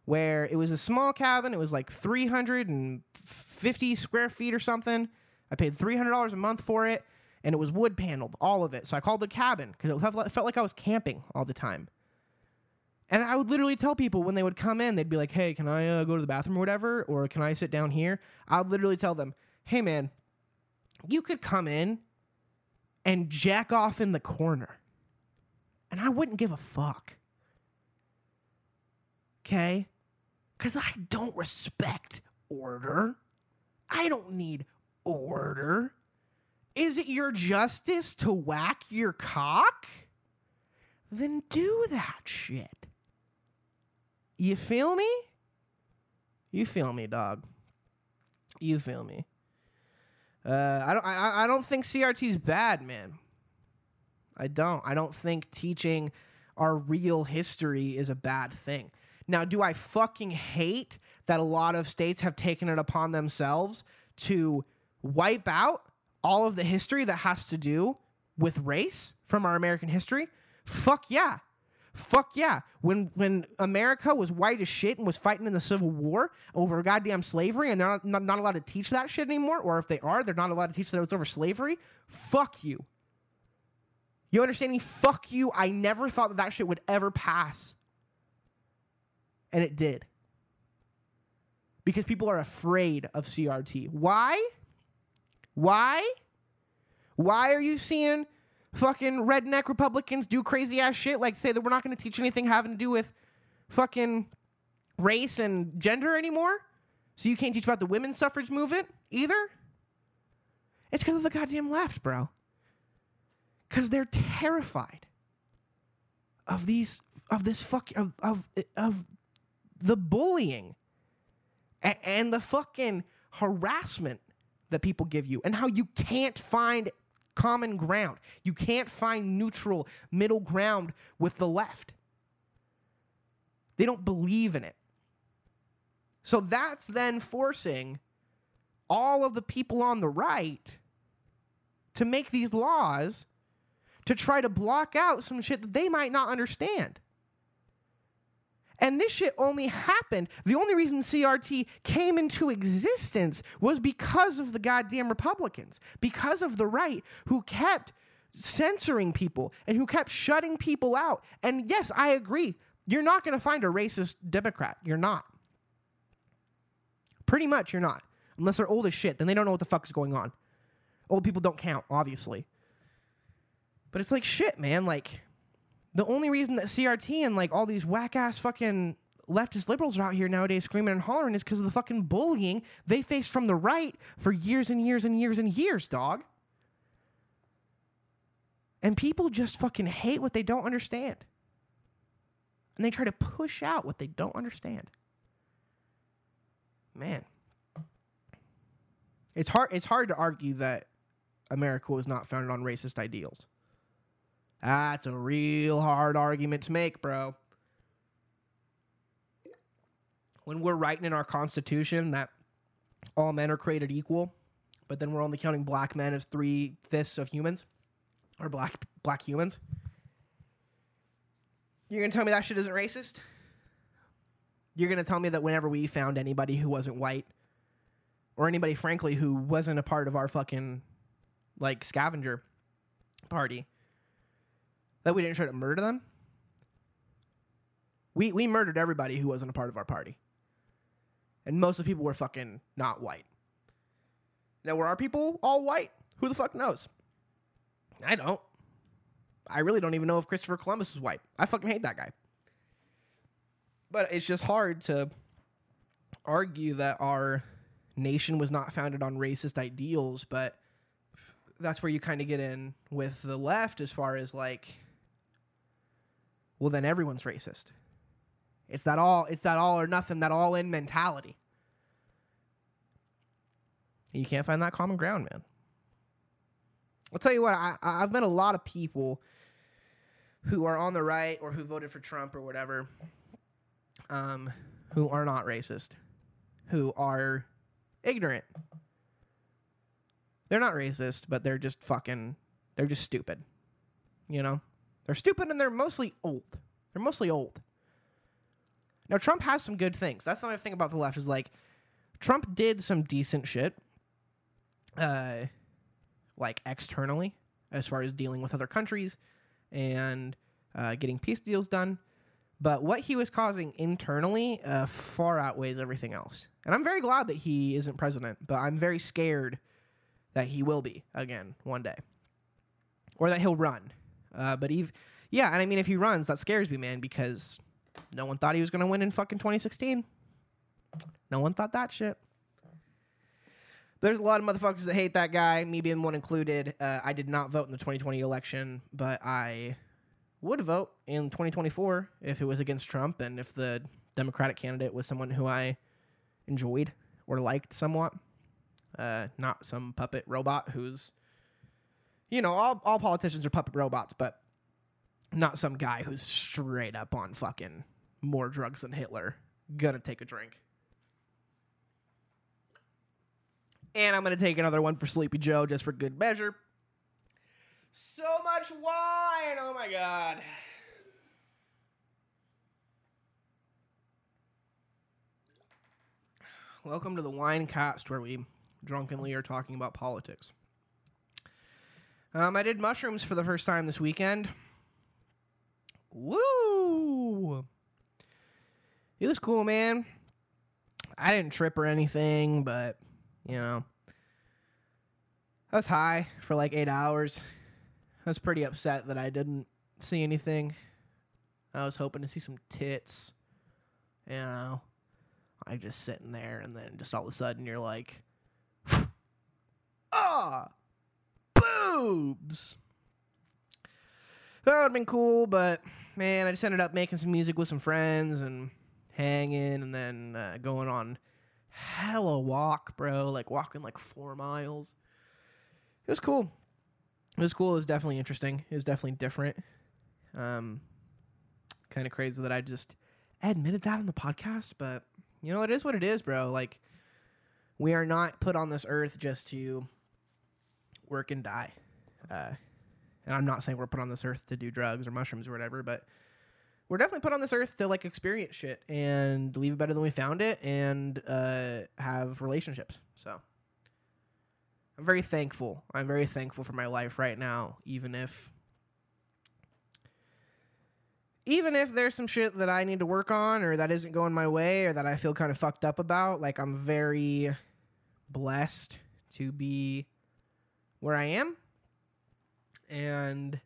where it was a small cabin. It was like 350 square feet or something. I paid $300 a month for it, and it was wood paneled, all of it. So I called it cabin because it felt like I was camping all the time. And I would literally tell people when they would come in, they'd be like, "Hey, can I uh, go to the bathroom or whatever, or can I sit down here?" I would literally tell them, "Hey, man, you could come in and jack off in the corner, and I wouldn't give a fuck." Okay, because I don't respect order. I don't need order. Is it your justice to whack your cock? Then do that shit. You feel me? You feel me, dog. You feel me. Uh, I don't. I, I don't think CRT's bad, man. I don't. I don't think teaching our real history is a bad thing. Now, do I fucking hate that a lot of states have taken it upon themselves to wipe out all of the history that has to do with race from our American history? Fuck yeah. Fuck yeah. When when America was white as shit and was fighting in the Civil War over goddamn slavery and they're not, not, not allowed to teach that shit anymore, or if they are, they're not allowed to teach that it was over slavery, fuck you. You understand me? Fuck you. I never thought that that shit would ever pass. And it did. Because people are afraid of CRT. Why? Why? Why are you seeing fucking redneck Republicans do crazy ass shit like say that we're not going to teach anything having to do with fucking race and gender anymore? So you can't teach about the women's suffrage movement either? It's because of the goddamn left, bro. Because they're terrified of these of this fuck of of of the bullying and, and the fucking harassment that people give you and how you can't find common ground. You can't find neutral middle ground with the left. They don't believe in it. So that's then forcing all of the people on the right to make these laws to try to block out some shit that they might not understand. And this shit only happened. The only reason CRT came into existence was because of the goddamn Republicans, because of the right who kept censoring people and who kept shutting people out. And yes, I agree. You're not going to find a racist Democrat. You're not. Pretty much, you're not. Unless they're old as shit, then they don't know what the fuck is going on. Old people don't count, obviously. But it's like shit, man. Like, the only reason that CRT and like all these whack ass fucking leftist liberals are out here nowadays screaming and hollering is because of the fucking bullying they faced from the right for years and years and years and years, dog. And people just fucking hate what they don't understand. And they try to push out what they don't understand. Man. It's hard it's hard to argue that America was not founded on racist ideals. That's a real hard argument to make, bro. When we're writing in our Constitution that all men are created equal, but then we're only counting black men as three fifths of humans, or black black humans. You're gonna tell me that shit isn't racist? You're gonna tell me that whenever we found anybody who wasn't white, or anybody, frankly, who wasn't a part of our fucking like scavenger party, that we didn't try to murder them. We we murdered everybody who wasn't a part of our party. And most of the people were fucking not white. Now were our people all white? Who the fuck knows? I don't. I really don't even know if Christopher Columbus was white. I fucking hate that guy. But it's just hard to argue that our nation was not founded on racist ideals, but that's where you kind of get in with the left as far as like well then everyone's racist. It's that all it's that all or nothing, that all in mentality. You can't find that common ground, man. I'll tell you what, I, I've met a lot of people who are on the right or who voted for Trump or whatever, um, who are not racist, who are ignorant. They're not racist, but they're just fucking, they're just stupid. You know? They're stupid and they're mostly old. They're mostly old. Now, Trump has some good things. That's another thing about the left is like, Trump did some decent shit, uh, like externally, as far as dealing with other countries and uh, getting peace deals done. But what he was causing internally uh, far outweighs everything else. And I'm very glad that he isn't president, but I'm very scared that he will be again one day, or that he'll run. Uh, but Eve, yeah, and I mean, if he runs, that scares me, man, because no one thought he was going to win in fucking 2016. No one thought that shit. There's a lot of motherfuckers that hate that guy, me being one included. Uh, I did not vote in the 2020 election, but I would vote in 2024 if it was against Trump and if the Democratic candidate was someone who I enjoyed or liked somewhat. Uh, not some puppet robot who's, you know, all, all politicians are puppet robots, but not some guy who's straight up on fucking more drugs than Hitler. Gonna take a drink. And I'm gonna take another one for Sleepy Joe just for good measure. So much wine! Oh my god. Welcome to the Wine Cast, where we drunkenly are talking about politics. Um, I did mushrooms for the first time this weekend. Woo! It was cool, man. I didn't trip or anything, but you know, I was high for like eight hours. I was pretty upset that I didn't see anything. I was hoping to see some tits. You know, I just sitting there, and then just all of a sudden you're like, ah, That would have been cool, but man, I just ended up making some music with some friends and hanging, and then uh, going on hella walk, bro. Like walking like four miles. It was cool. It was cool. It was definitely interesting. It was definitely different. Um, kind of crazy that I just admitted that on the podcast, but you know, it is what it is, bro. Like, we are not put on this earth just to work and die. Uh, and I'm not saying we're put on this earth to do drugs or mushrooms or whatever, but we're definitely put on this earth to like experience shit and leave it better than we found it and uh, have relationships. So I'm very thankful. I'm very thankful for my life right now, even if even if there's some shit that I need to work on or that isn't going my way or that I feel kind of fucked up about, like I'm very blessed to be where I am. And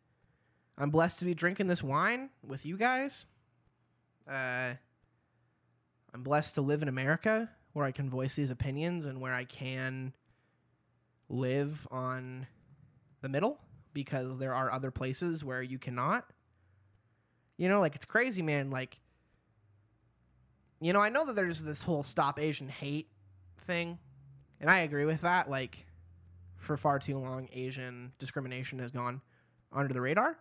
I'm blessed to be drinking this wine with you guys. Uh, I'm blessed to live in America where I can voice these opinions and where I can live on the middle because there are other places where you cannot. You know, like it's crazy, man. Like, you know, I know that there's this whole stop Asian hate thing, and I agree with that. Like, for far too long, Asian discrimination has gone under the radar.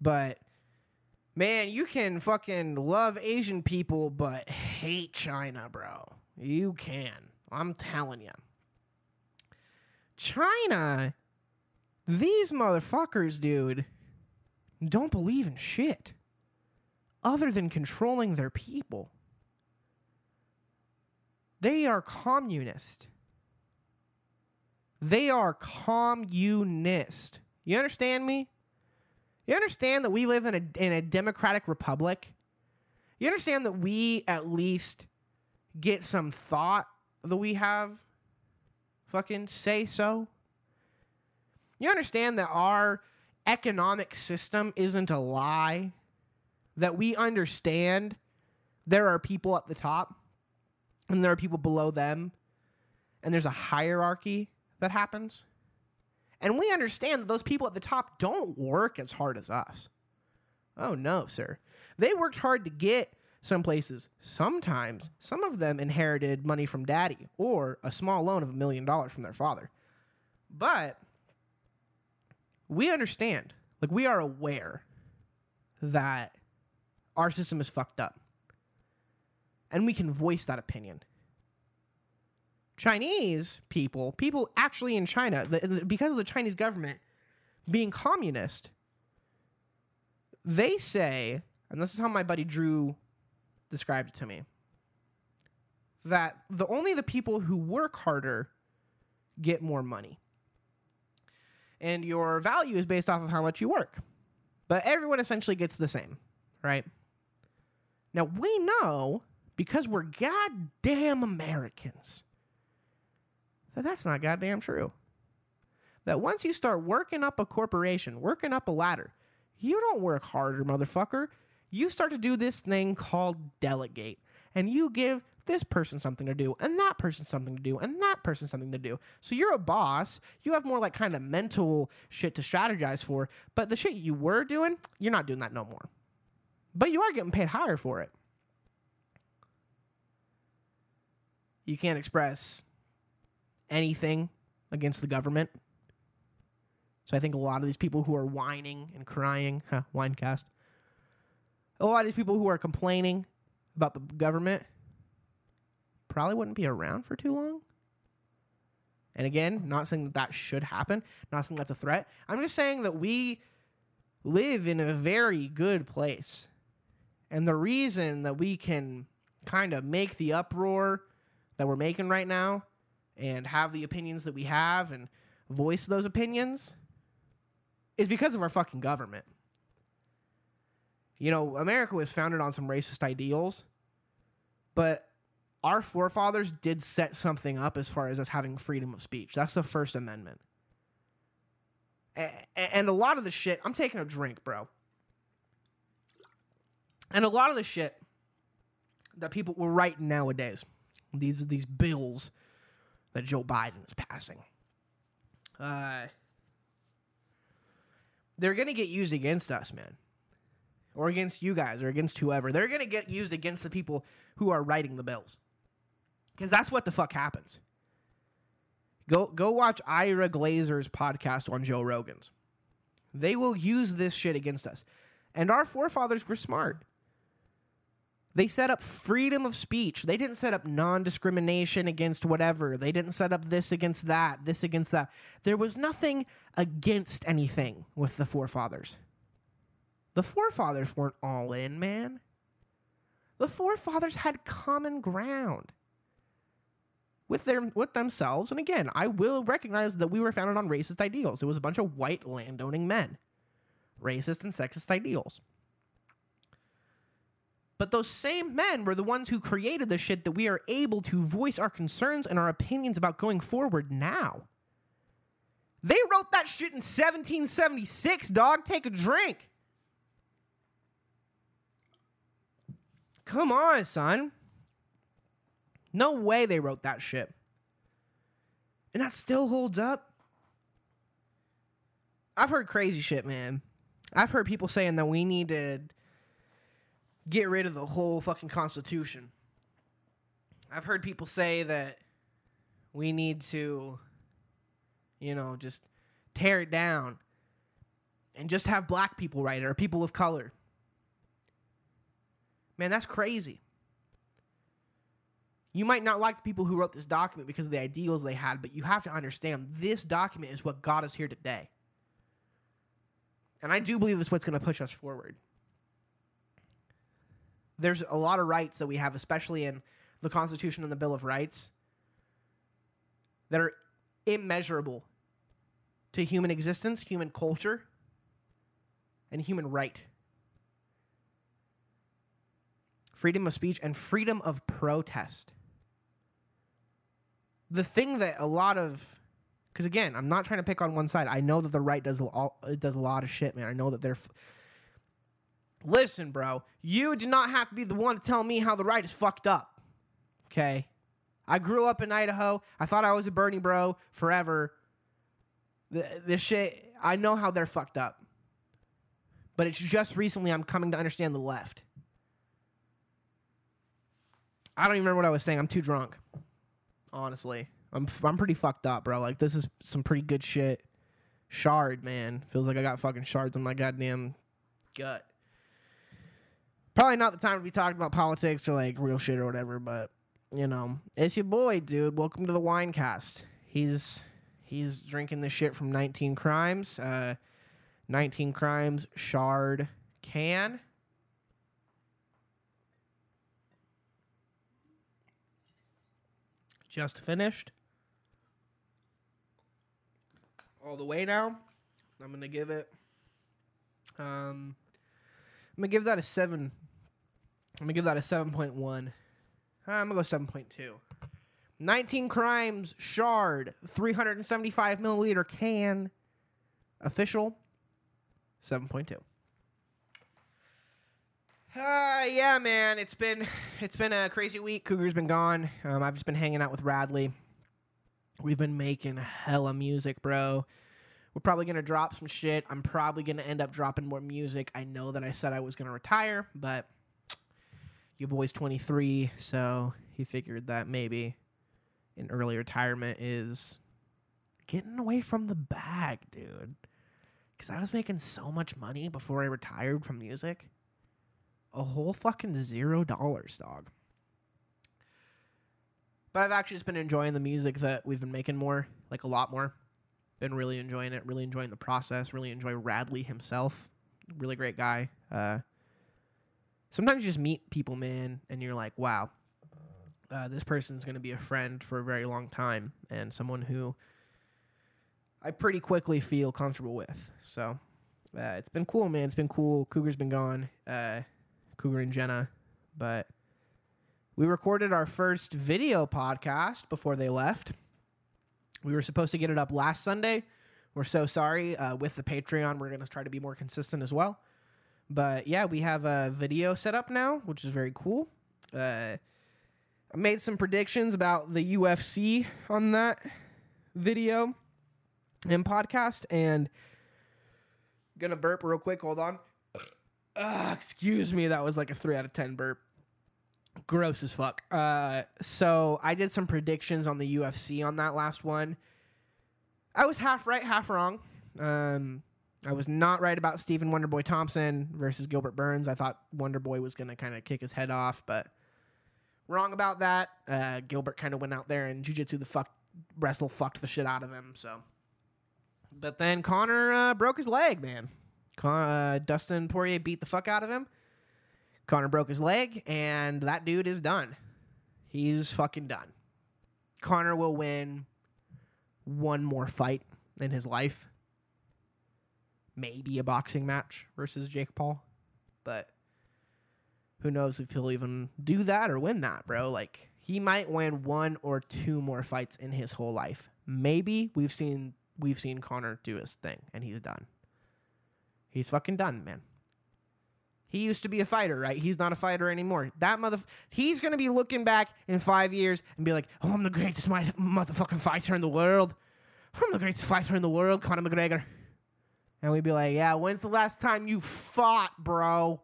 But man, you can fucking love Asian people but hate China, bro. You can. I'm telling you. China, these motherfuckers, dude, don't believe in shit other than controlling their people. They are communist. They are communist. You understand me? You understand that we live in a in a democratic republic? You understand that we at least get some thought that we have fucking say so? You understand that our economic system isn't a lie? That we understand there are people at the top and there are people below them and there's a hierarchy that happens? And we understand that those people at the top don't work as hard as us. Oh, no, sir. They worked hard to get some places. Sometimes, some of them inherited money from daddy or a small loan of a million dollars from their father. But we understand, like, we are aware that our system is fucked up. And we can voice that opinion. Chinese people, people actually in China, the, the, because of the Chinese government being communist, they say, and this is how my buddy Drew described it to me, that the only the people who work harder get more money. And your value is based off of how much you work. But everyone essentially gets the same, right? Now we know because we're goddamn Americans that that's not goddamn true. That once you start working up a corporation, working up a ladder, you don't work harder, motherfucker. You start to do this thing called delegate. And you give this person something to do, and that person something to do, and that person something to do. So you're a boss. You have more like kind of mental shit to strategize for. But the shit you were doing, you're not doing that no more. But you are getting paid higher for it. You can't express anything against the government. So I think a lot of these people who are whining and crying, huh, winecast, a lot of these people who are complaining about the government probably wouldn't be around for too long. And again, not saying that that should happen, not saying that's a threat. I'm just saying that we live in a very good place. And the reason that we can kind of make the uproar that we're making right now and have the opinions that we have and voice those opinions is because of our fucking government. You know, America was founded on some racist ideals, but our forefathers did set something up as far as us having freedom of speech. That's the First Amendment. And a lot of the shit, I'm taking a drink, bro. And a lot of the shit that people were writing nowadays, these these bills that Joe Biden is passing, uh, they're gonna get used against us, man, or against you guys, or against whoever. They're gonna get used against the people who are writing the bills, because that's what the fuck happens. Go go watch Ira Glasser's podcast on Joe Rogan's. They will use this shit against us. And our forefathers were smart. They set up freedom of speech. They didn't set up non discrimination against whatever. They didn't set up this against that, this against that. There was nothing against anything with the forefathers. The forefathers weren't all in, man. The forefathers had common ground with their with themselves. And again, I will recognize that we were founded on racist ideals. It was a bunch of white landowning men. Racist and sexist ideals. But those same men were the ones who created the shit that we are able to voice our concerns and our opinions about going forward now. They wrote that shit in 1776, dog. Take a drink. Come on, son. No way they wrote that shit. And that still holds up. I've heard crazy shit, man. I've heard people saying that we need to get rid of the whole fucking Constitution. I've heard people say that we need to, you know, just tear it down and just have black people write it or people of color. Man, that's crazy. You might not like the people who wrote this document because of the ideals they had, but you have to understand this document is what got us here today. And I do believe it's what's going to push us forward there's a lot of rights that we have, especially in the Constitution and the Bill of Rights, that are immeasurable to human existence, human culture, and human right. Freedom of speech and freedom of protest. The thing that a lot of because again, I'm not trying to pick on one side. I know that the right does all, it does a lot of shit, man. I know that they're Listen, bro, you do not have to be the one to tell me how the right is fucked up. Okay? I grew up in Idaho. I thought I was a Bernie bro forever. This shit, I know how they're fucked up. But it's just recently I'm coming to understand the left. I don't even remember what I was saying. I'm too drunk. Honestly. I'm I'm pretty fucked up, bro. Like this is some pretty good shit. Shard, man. Feels like I got fucking shards in my goddamn gut probably not the time to be talking about politics or like real shit or whatever, but you know, it's your boy, dude. Welcome to the Winecast. He's he's drinking the shit from 19 Crimes. Uh 19 Crimes Chard can. Just finished. All the way now. I'm gonna give it um I'm gonna give that a seven I'm gonna give that a 7.1. I'm gonna go 7.2. 19 crimes, shard, 375 milliliter can, official, 7.2. Uh, yeah, man, it's been it's been a crazy week. Cougar's been gone. Um, I've just been hanging out with Radley. We've been making hella music, bro. We're probably gonna drop some shit. I'm probably gonna end up dropping more music. I know that I said I was gonna retire, but your boy's 23, so he figured that maybe an early retirement is getting away from the bag, dude. Because I was making so much money before I retired from music. A whole fucking zero dollars, dog. But I've actually just been enjoying the music that we've been making more, like a lot more. Been really enjoying it, really enjoying the process, really enjoy Radley himself. Really great guy. Uh, sometimes you just meet people, man, and you're like, wow. uh, this person's going to be a friend for a very long time and someone who I pretty quickly feel comfortable with. So uh, it's been cool, man. It's been cool. Cougar's been gone, uh, Cougar and Jenna, but we recorded our first video podcast before they left. We were supposed to get it up last Sunday. We're so sorry. Uh, with the Patreon, we're going to try to be more consistent as well. But yeah, we have a video set up now, which is very cool. Uh, I made some predictions about the UFC on that video and podcast, and gonna burp real quick. Hold on. Excuse me, that was like a three out of ten burp. Gross as fuck. Uh, so I did some predictions on the UFC on that last one. I was half right, half wrong. Um, I was not right about Stephen Wonderboy Thompson versus Gilbert Burns. I thought Wonderboy was gonna kind of kick his head off, but wrong about that. Uh, Gilbert kind of went out there and jiu-jitsu the fuck wrestle fucked the shit out of him. So, but then Conor uh, broke his leg, man. Con- uh, Dustin Poirier beat the fuck out of him. Conor broke his leg, and that dude is done. He's fucking done. Conor will win one more fight in his life. Maybe a boxing match versus Jake Paul. But who knows if he'll even do that or win that, bro? Like, he might win one or two more fights in his whole life. Maybe we've seen we've seen Conor do his thing and he's done. He's fucking done, man. He used to be a fighter, right? He's not a fighter anymore. That mother, he's gonna be looking back in five years and be like, "Oh, I'm the greatest motherfucking fighter in the world. I'm the greatest fighter in the world, Conor McGregor." And we'd be like, "Yeah, when's the last time you fought, bro?"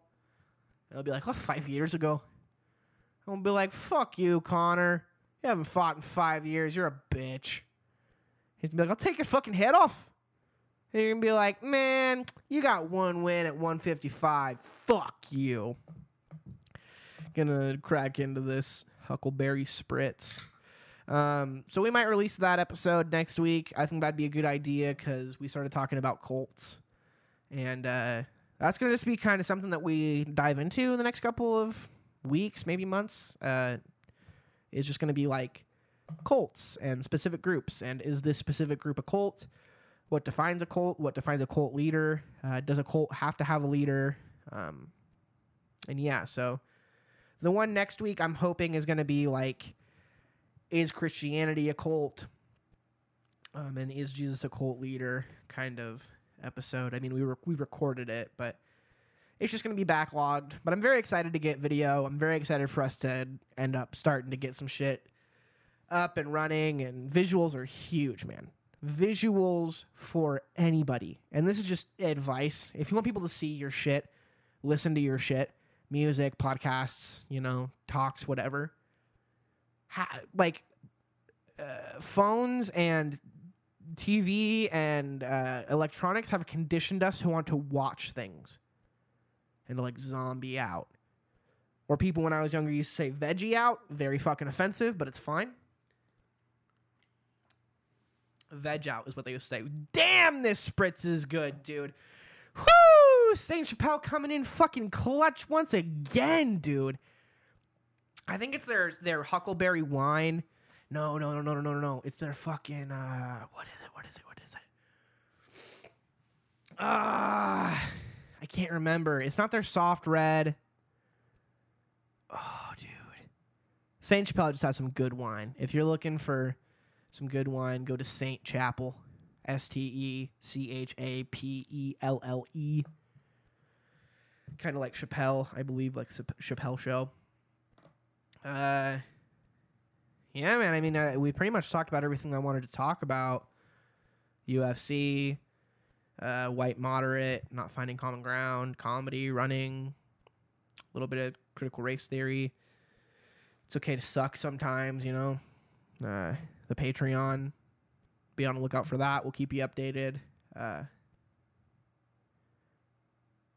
And will be like, "Oh, five years ago." And we'll be like, "Fuck you, Conor. You haven't fought in five years. You're a bitch." He's gonna be like, "I'll take your fucking head off." And you're gonna be like, man, you got one win at 155. Fuck you. Gonna crack into this Huckleberry Spritz. Um, so we might release that episode next week. I think that'd be a good idea because we started talking about Colts, and uh, that's gonna just be kind of something that we dive into in the next couple of weeks, maybe months. Uh, is just gonna be like Colts and specific groups, and is this specific group a cult? what defines a cult, what defines a cult leader. Uh, does a cult have to have a leader? Um, and yeah, so the one next week I'm hoping is going to be like, is Christianity a cult? Um, and is Jesus a cult leader? Kind of episode. I mean, we re- we recorded it, but it's just going to be backlogged. But I'm very excited to get video. I'm very excited for us to end up starting to get some shit up and running. And visuals are huge, man visuals for anybody. And this is just advice. If you want people to see your shit, listen to your shit, music, podcasts, you know, talks, whatever. Ha- like uh, phones and TV and uh, electronics have conditioned us to want to watch things and to like zombie out. Or people when I was younger used to say veggie out, very fucking offensive, but it's fine. Veg out is what they used to say. Damn, this spritz is good, dude. Whoo! Saint Chapelle coming in fucking clutch once again, dude. I think it's their their Huckleberry wine. No, no, no, no, no, no, no. It's their fucking uh what is it? What is it? What is it? Ah, uh, I can't remember. It's not their soft red. Oh, dude. Saint Chapelle just has some good wine. If you're looking for some good wine, go to Saint Chapelle, S T E C H A P E L L E. Kind of like Chappelle, I believe, like Chappelle show. Uh, yeah, man. I mean, uh, we pretty much talked about everything I wanted to talk about. UFC, uh, white moderate, not finding common ground, comedy, running, a little bit of critical race theory. It's okay to suck sometimes, you know. Uh, the Patreon. Be on the lookout for that. We'll keep you updated. Uh,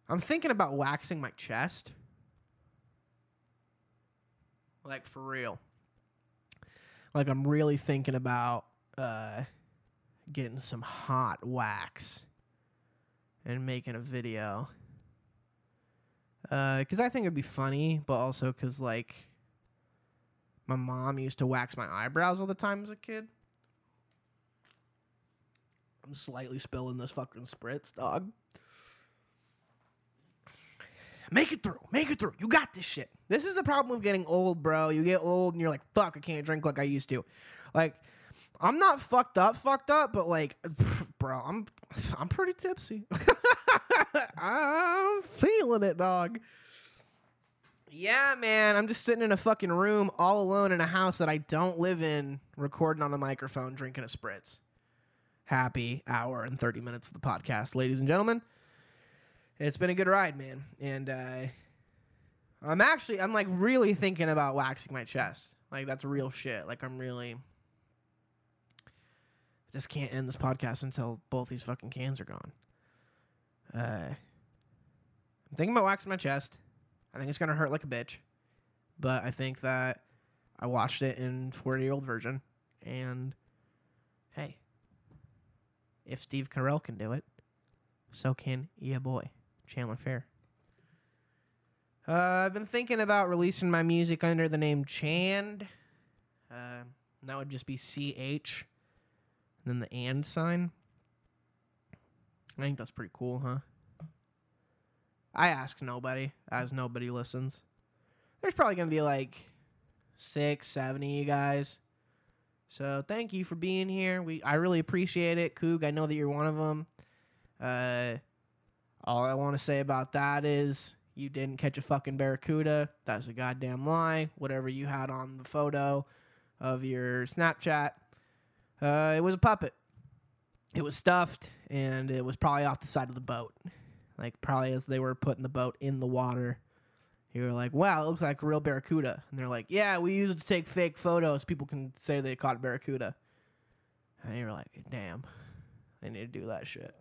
I'm thinking about waxing my chest. Like for real. Like I'm really thinking about uh, getting some hot wax and making a video. Uh, Because uh, I think it'd be funny, but also because like my mom used to wax my eyebrows all the time as a kid. I'm slightly spilling this fucking spritz, dog. Make it through. Make it through. You got this shit. This is the problem with getting old, bro. You get old and you're like, fuck, I can't drink like I used to. Like, I'm not fucked up, fucked up, but like, bro, I'm I'm pretty tipsy. I'm feeling it, dog. Yeah, man. I'm just sitting in a fucking room all alone in a house that I don't live in, recording on the microphone, drinking a spritz. Happy hour and 30 minutes of the podcast, ladies and gentlemen. It's been a good ride, man. And uh, I'm actually, I'm like really thinking about waxing my chest. Like, that's real shit. Like, I'm really. Just can't end this podcast until both these fucking cans are gone. Uh, I'm thinking about waxing my chest. I think it's gonna hurt like a bitch, but I think that I watched it in 40 year old Virgin, and hey, if Steve Carell can do it, so can yeah boy Chandler Fair. Uh, I've been thinking about releasing my music under the name Chand. Uh, that would just be C H, and then the and sign. I think that's pretty cool, huh? I ask nobody, as nobody listens. There's probably gonna be like six, seven of you guys. So thank you for being here. We I really appreciate it, Coog. I know that you're one of them. Uh, all I want to say about that is you didn't catch a fucking barracuda. That's a goddamn lie. Whatever you had on the photo of your Snapchat, uh, it was a puppet. It was stuffed, and it was probably off the side of the boat. Like probably as they were putting the boat in the water, you were like, "Wow, it looks like a real barracuda." And they're like, "Yeah, we use it to take fake photos. People can say they caught a barracuda." And you're like, "Damn, they need to do that shit."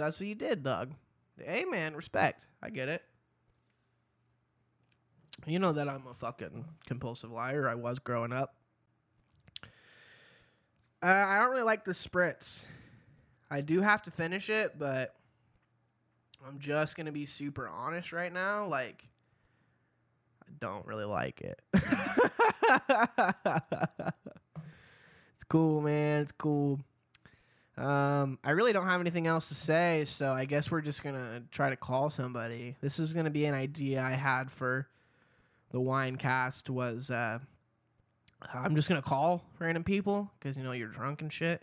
So that's what you did, Doug. Hey, man, respect. I get it. You know that I'm a fucking compulsive liar. I was growing up. Uh, I don't really like the spritz. I do have to finish it, but I'm just gonna be super honest right now. Like, I don't really like it. it's cool, man. It's cool. Um, I really don't have anything else to say, so I guess we're just gonna try to call somebody. This is gonna be an idea I had for the wine cast. Was uh, I'm just gonna call random people because you know you're drunk and shit.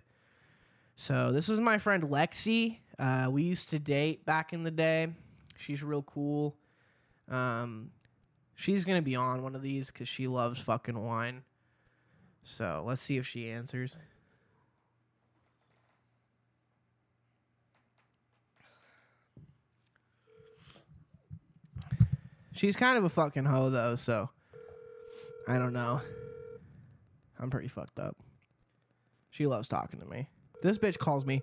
So this is my friend Lexi. Uh, we used to date back in the day. She's real cool. Um, she's gonna be on one of these because she loves fucking wine. So let's see if she answers. She's kind of a fucking hoe though, so I don't know. I'm pretty fucked up. She loves talking to me. This bitch calls me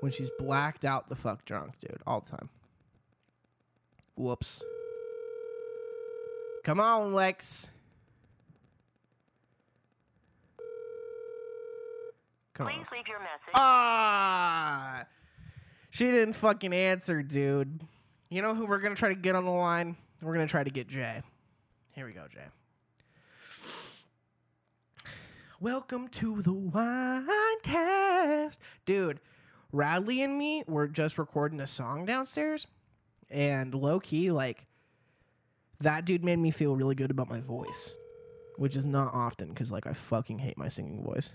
when she's blacked out the fuck drunk, dude, all the time. Whoops. Come on, Lex. Come on. Please leave your message. Ah! She didn't fucking answer, dude. You know who we're gonna try to get on the line? We're gonna try to get Jay. Here we go, Jay. Welcome to the wine Winecast. Dude, Radley and me were just recording a song downstairs, and low key, like, that dude made me feel really good about my voice, which is not often because, like, I fucking hate my singing voice.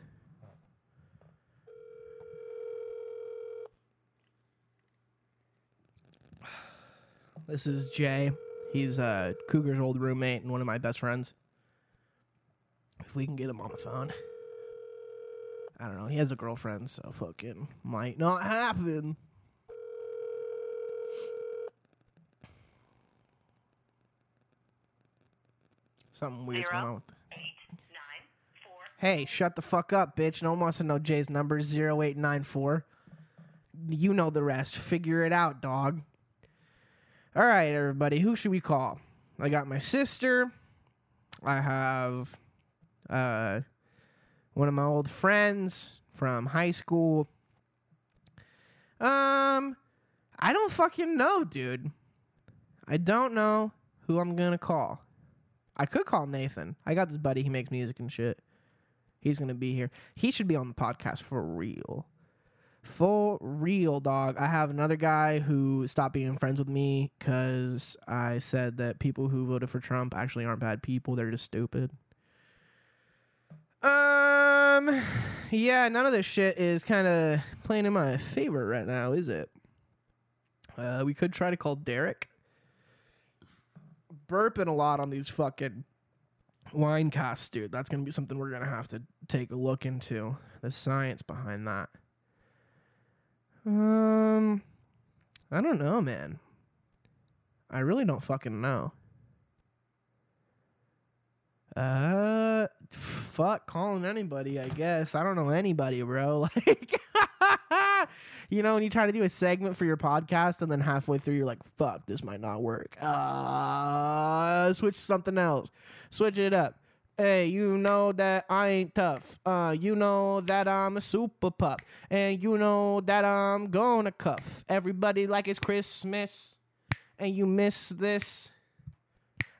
This is Jay. He's uh, Cougar's old roommate and one of my best friends. If we can get him on the phone. I don't know. He has a girlfriend, so fucking might not happen. Something weird's Zero. going on with Eight, nine, four. Hey, shut the fuck up, bitch. No one wants to know Jay's number 0894. You know the rest. Figure it out, dog. All right, everybody. Who should we call? I got my sister. I have uh, one of my old friends from high school. Um, I don't fucking know, dude. I don't know who I'm gonna call. I could call Nathan. I got this buddy. He makes music and shit. He's gonna be here. He should be on the podcast for real. For real, dog. I have another guy who stopped being friends with me because I said that people who voted for Trump actually aren't bad people. They're just stupid. Um, yeah, none of this shit is kind of playing in my favor right now, is it? Uh, we could try to call Derek. Burping a lot on these fucking wine casts, dude. That's gonna be something we're gonna have to take a look into. The science behind that. Um, I don't know, man. I really don't fucking know. Uh, fuck calling anybody. I guess I don't know anybody, bro. Like, you know, when you try to do a segment for your podcast, and then halfway through, you're like, "Fuck, this might not work." Uh, switch something else. Switch it up. Hey, you know that I ain't tough. Uh, you know that I'm a super pup, and you know that I'm gonna cuff everybody like it's Christmas, and you miss this.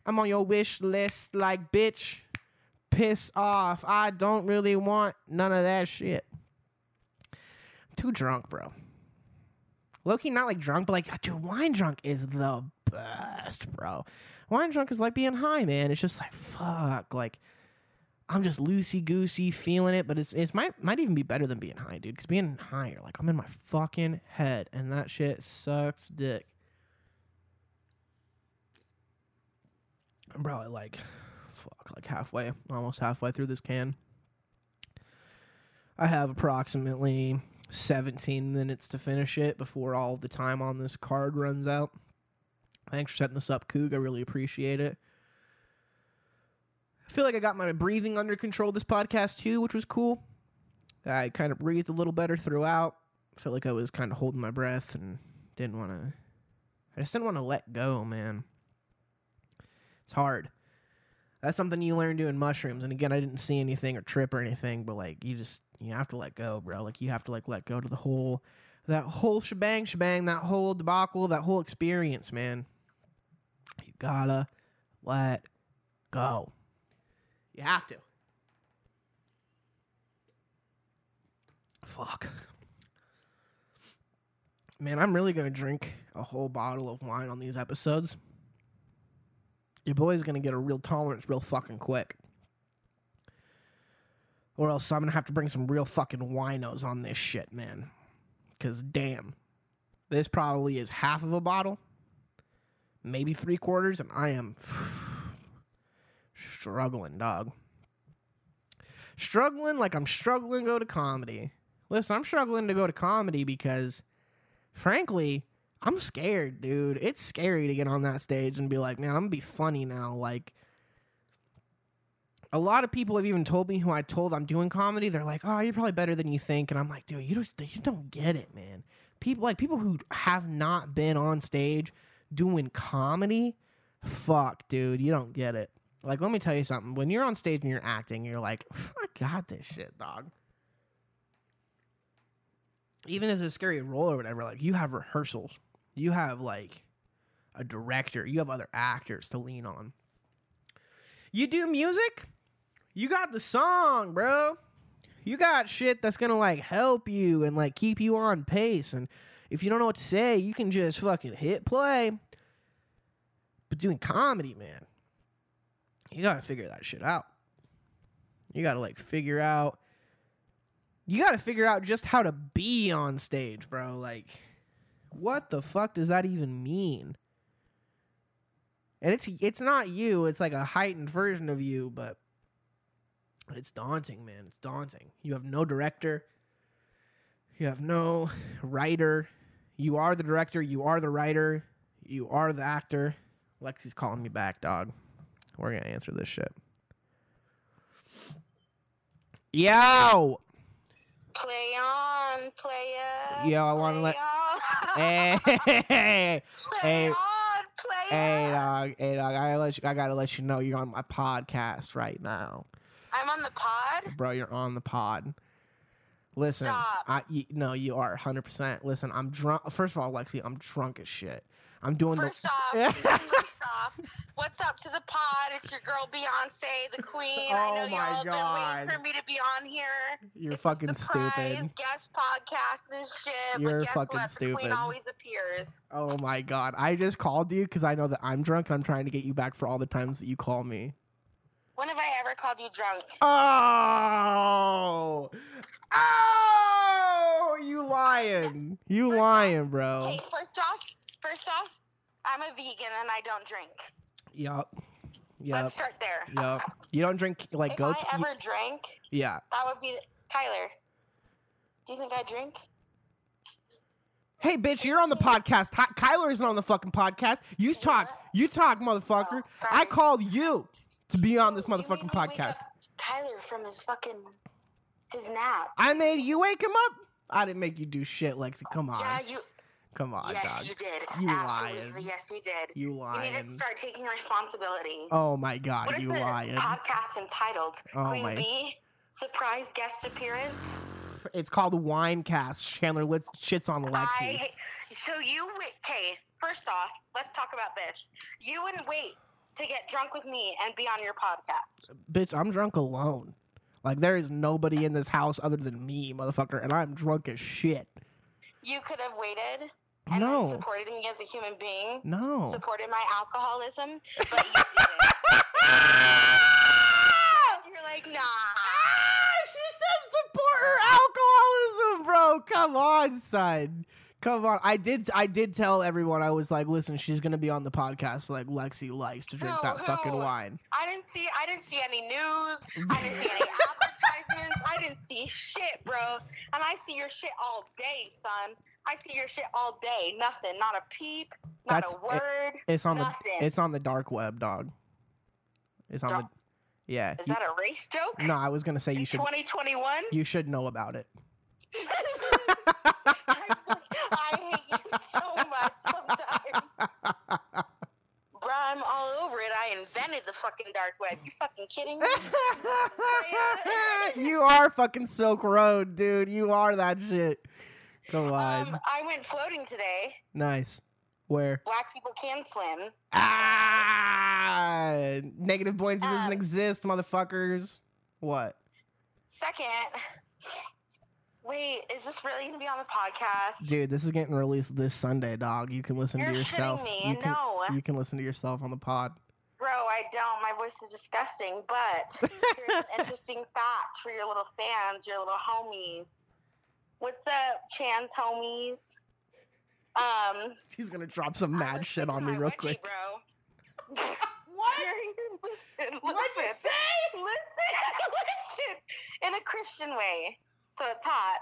I'm on your wish list, like bitch. Piss off. I don't really want none of that shit. Too drunk, bro. low key, not like drunk, but like, dude, wine drunk is the best, bro. Wine drunk is like being high, man. It's just like fuck, like I'm just loosey goosey feeling it, but it's it's might might even be better than being high, dude. Because being high, you're like I'm in my fucking head, and that shit sucks dick. I'm probably like, fuck, like halfway, almost halfway through this can. I have approximately 17 minutes to finish it before all the time on this card runs out. Thanks for setting this up, Coog. I really appreciate it. I feel like I got my breathing under control this podcast too, which was cool. I kind of breathed a little better throughout. I felt like I was kind of holding my breath and didn't want to. I just didn't want to let go, man. It's hard. That's something you learn doing mushrooms. And again, I didn't see anything or trip or anything, but like you just you have to let go, bro. Like you have to like let go to the whole that whole shebang shebang, that whole debacle, that whole experience, man. Gotta let go. You have to. Fuck. Man, I'm really gonna drink a whole bottle of wine on these episodes. Your boy's gonna get a real tolerance real fucking quick. Or else I'm gonna have to bring some real fucking winos on this shit, man. Cause damn. This probably is half of a bottle. Maybe three quarters, and I am struggling, dog. Struggling like I'm struggling to go to comedy. Listen, I'm struggling to go to comedy because, frankly, I'm scared, dude. It's scary to get on that stage and be like, man, I'm gonna be funny now. Like, a lot of people have even told me who I told I'm doing comedy. They're like, oh, you're probably better than you think. And I'm like, dude, you just you don't get it, man. People like people who have not been on stage doing comedy, fuck, dude, you don't get it. Like, let me tell you something. When you're on stage and you're acting, you're like, I got this shit, dog. Even if it's a scary role or whatever, like you have rehearsals. You have like a director. You have other actors to lean on. You do music, you got the song, bro. You got shit that's gonna like help you and like keep you on pace. And if you don't know what to say, you can just fucking hit play. But doing comedy, man, you gotta figure that shit out. You gotta like figure out. You gotta figure out just how to be on stage, bro. Like, what the fuck does that even mean? And it's it's not you. It's like a heightened version of you, but it's daunting, man. It's daunting. You have no director. You have no writer. You are the director. You are the writer. You are the actor. Lexi's calling me back, dog. We're gonna answer this shit. Yo, Play on, player. Yo, I wanna let- on. hey, Play hey, on, playa. hey, dog, hey, dog. I gotta let you. I gotta let you know you're on my podcast right now, I'm on the pod. bro. You're on the pod Listen, Stop. I y- no, you are 100. percent Listen, I'm drunk. First of all, Lexi, I'm drunk as shit. I'm doing First the. off, first off, what's up to the pod? It's your girl Beyonce, the queen. I Oh know my y'all been God. waiting for me to be on here. You're It's fucking stupid. Guest podcast and shit. You're but guess fucking what? The stupid. queen always appears. Oh my god, I just called you because I know that I'm drunk and I'm trying to get you back for all the times that you call me. When have I ever called you drunk? Oh, oh, you lying? You lying, bro? Okay, first off, first off, I'm a vegan and I don't drink. Yup, yup, Let's start there. yup. You don't drink like if goats? I You- ever drank, yeah. that would be Tyler. Do you think I drink? Hey, bitch, you're on the podcast. Ty- Kyler isn't on the fucking podcast. You talk. You talk, motherfucker. Oh. I called you to be on this motherfucking podcast. Tyler from his fucking his nap. I made you wake him up. I didn't make you do shit, Lexi. Come on, Yeah, you. come on, yes, dog. you did. You Absolutely, lying. yes, you did. You You need lying. to start taking responsibility. Oh my god, what is you the lying. podcast entitled? Oh Queen my- Bee surprise guest appearance. It's called Winecast. Chandler lit- shits on Lexi. I, so you wait. Okay, first off, let's talk about this. You wouldn't wait to get drunk with me and be on your podcast. Bitch, I'm drunk alone. Like there is nobody in this house other than me, motherfucker, and I'm drunk as shit. You could have waited and No. supported me as a human being. No. Supported my alcoholism, but you didn't. You're like, nah. Ah, she says support her alcoholism, bro. Come on, son. Come on. I did I did tell everyone I was like, listen, she's gonna be on the podcast like Lexi likes to drink Who- that fucking wine. I didn't see. I didn't see any news. I didn't see any advertisements. I didn't see shit, bro. And I see your shit all day, son. I see your shit all day. Nothing. Not a peep. Not That's- a word. It's on Nothing. the it's on the dark web, dog. It's on Dark- the Yeah. Is you- that a race joke? no, I was gonna say you should 2021. you should know about it. I hate you so much sometimes. Bro, I'm all over it. I invented the fucking dark web. You fucking kidding me? you are fucking Silk Road, dude. You are that shit. Come on. Um, I went floating today. nice. Where? Black people can swim. Ah, negative points. It doesn't Um, exist, motherfuckers. What? Second, wait, is this really gonna be on the podcast? Dude, this is getting released this Sunday, dog. You can listen You're to yourself. shitting me. You can no, you can listen to yourself on the pod. bro, I don't. My voice is disgusting. But here's an interesting fact for your little fans, your little homies. What's up, Chan's homies? Um, She's gonna drop some mad shit on me real wedgie, quick. bro. What? listen, What'd you listen. say? listen, listen, in a Christian way. So it's hot.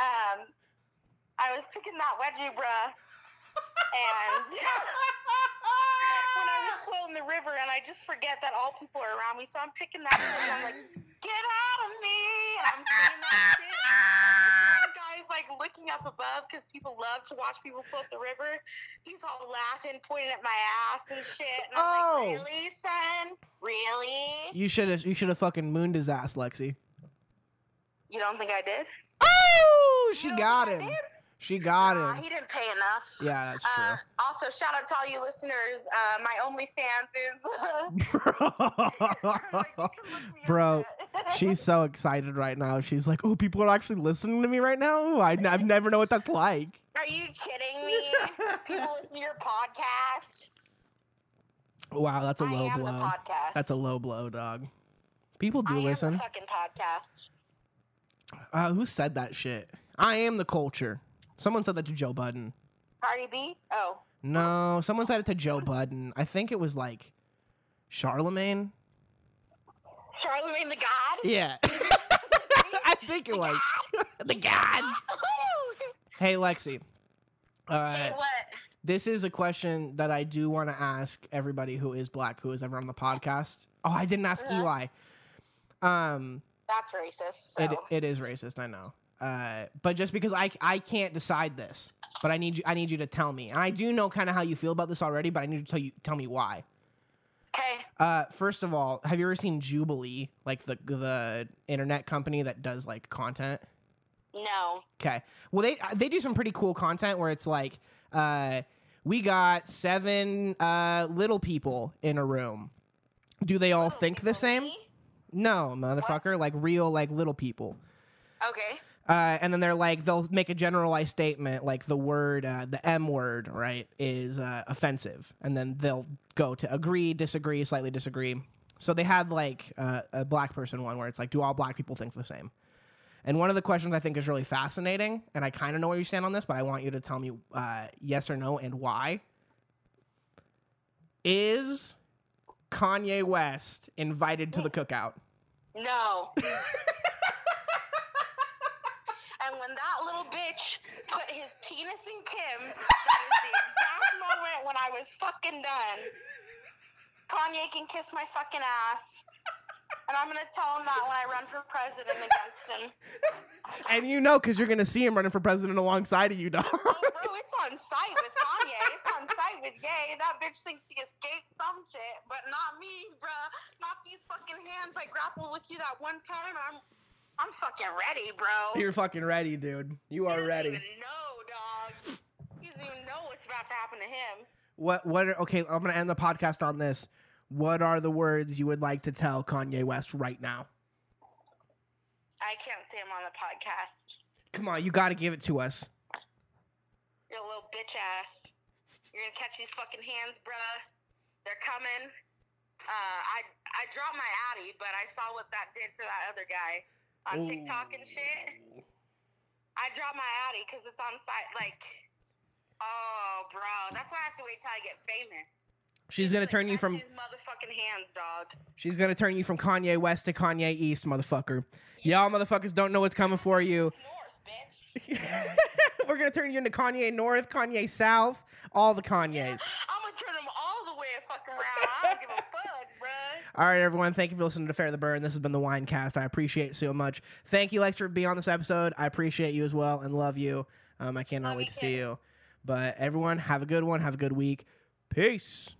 Um, I was picking that wedgie, bruh, and when I was floating the river, and I just forget that all people are around me, so I'm picking that shit, and I'm like, "Get out of me!" And I'm saying that shit. And guys like looking up above because people love to watch people float the river. He's all laughing, pointing at my ass and shit. And I'm Oh. like, "Really, son? Really? You should have you should have fucking mooned his ass, Lexi. You don't think I did?" Oh, she got him. She got Nah, him. he didn't pay enough. Yeah, that's true. Uh, also, shout out to all you listeners. Uh, my OnlyFans is. Bro, She's so excited right now. She's like, "Oh, people are actually listening to me right now. I, I've never know what that's like." Are you kidding me? People listen to your podcast. Wow, that's a I low blow. That's a low blow, dog. People do I listen. fucking podcast. Uh, who said that shit? I am the culture. Someone said that to Joe Budden. Cardi B. Oh, No, someone said it to Joe Budden. I think it was like Charlemagne. Charlemagne the God. Yeah, I think it was the God. Hey, Lexi. All right. Hey, what? this is a question that I do want to ask everybody who is black who is ever on the podcast. Oh, I didn't ask Uh-huh. Eli. Um, That's racist. So. it it is racist, I know. Uh, but just because I I can't decide this, but I need you I need you to tell me, and I do know kind of how you feel about this already, but I need you to tell you tell me why. okay. Uh, first of all, have you ever seen Jubilee, like the the internet company that does like content? No. Okay. Well, they they do some pretty cool content where it's like, uh, we got seven uh, little people in a room. Do they all Little think the same? me? No, motherfucker. Like real, like little people. Okay. Uh, and then they're like, they'll make a generalized statement, like the word, uh, the M word, right, is uh, offensive, and then they'll go to agree, disagree, slightly disagree. So they had like uh, a black person one where it's like, do all black people think the same? And one of the questions I think is really fascinating, and I kind of know where you stand on this, but I want you to tell me uh, yes or no and why. Is Kanye West invited to the cookout? No. and when that little bitch put his penis in Kim, that is the exact moment when I was fucking done. Kanye can kiss my fucking ass. And I'm gonna tell him that when I run for president against him. And you know, because you're going to see him running for president alongside of you, dog. Oh, bro, it's on site with Kanye. It's on site with Ye. That bitch thinks he escaped some shit, but not me, bruh. Not these fucking hands. I grappled with you that one time. I'm, I'm fucking ready, bro. You're fucking ready, dude. You are He doesn't ready. even know, dog. He doesn't even know what's about to happen to him. What? What? Are, okay, I'm gonna end the podcast on this. What are the words you would like to tell Kanye West right now? I can't say him on the podcast. Come on, you got to give it to us. You're a little bitch ass. You're gonna catch these fucking hands, bruh. They're coming. Uh, I I dropped my Addy, but I saw what that did for that other guy on TikTok and shit. I dropped my Addy because it's on site. Like, oh, bro, that's why I have to wait till I get famous. She's gonna turn you from. motherfucking hands, dog. She's gonna turn you from Kanye West to Kanye East, motherfucker. Y'all motherfuckers don't know what's coming for you. North, bitch. We're gonna turn you into Kanye North, Kanye South, all the Kanyes. I'm gonna turn them all the way fucking around. I don't give a fuck, bruh. All right, everyone. Thank you for listening to Fair the Burn. This has been the Winecast. I appreciate it so much. Thank you, Lex, for being on this episode. I appreciate you as well and love you. Um, I cannot Love wait to see you. But everyone, have a good one. Have a good week. Peace.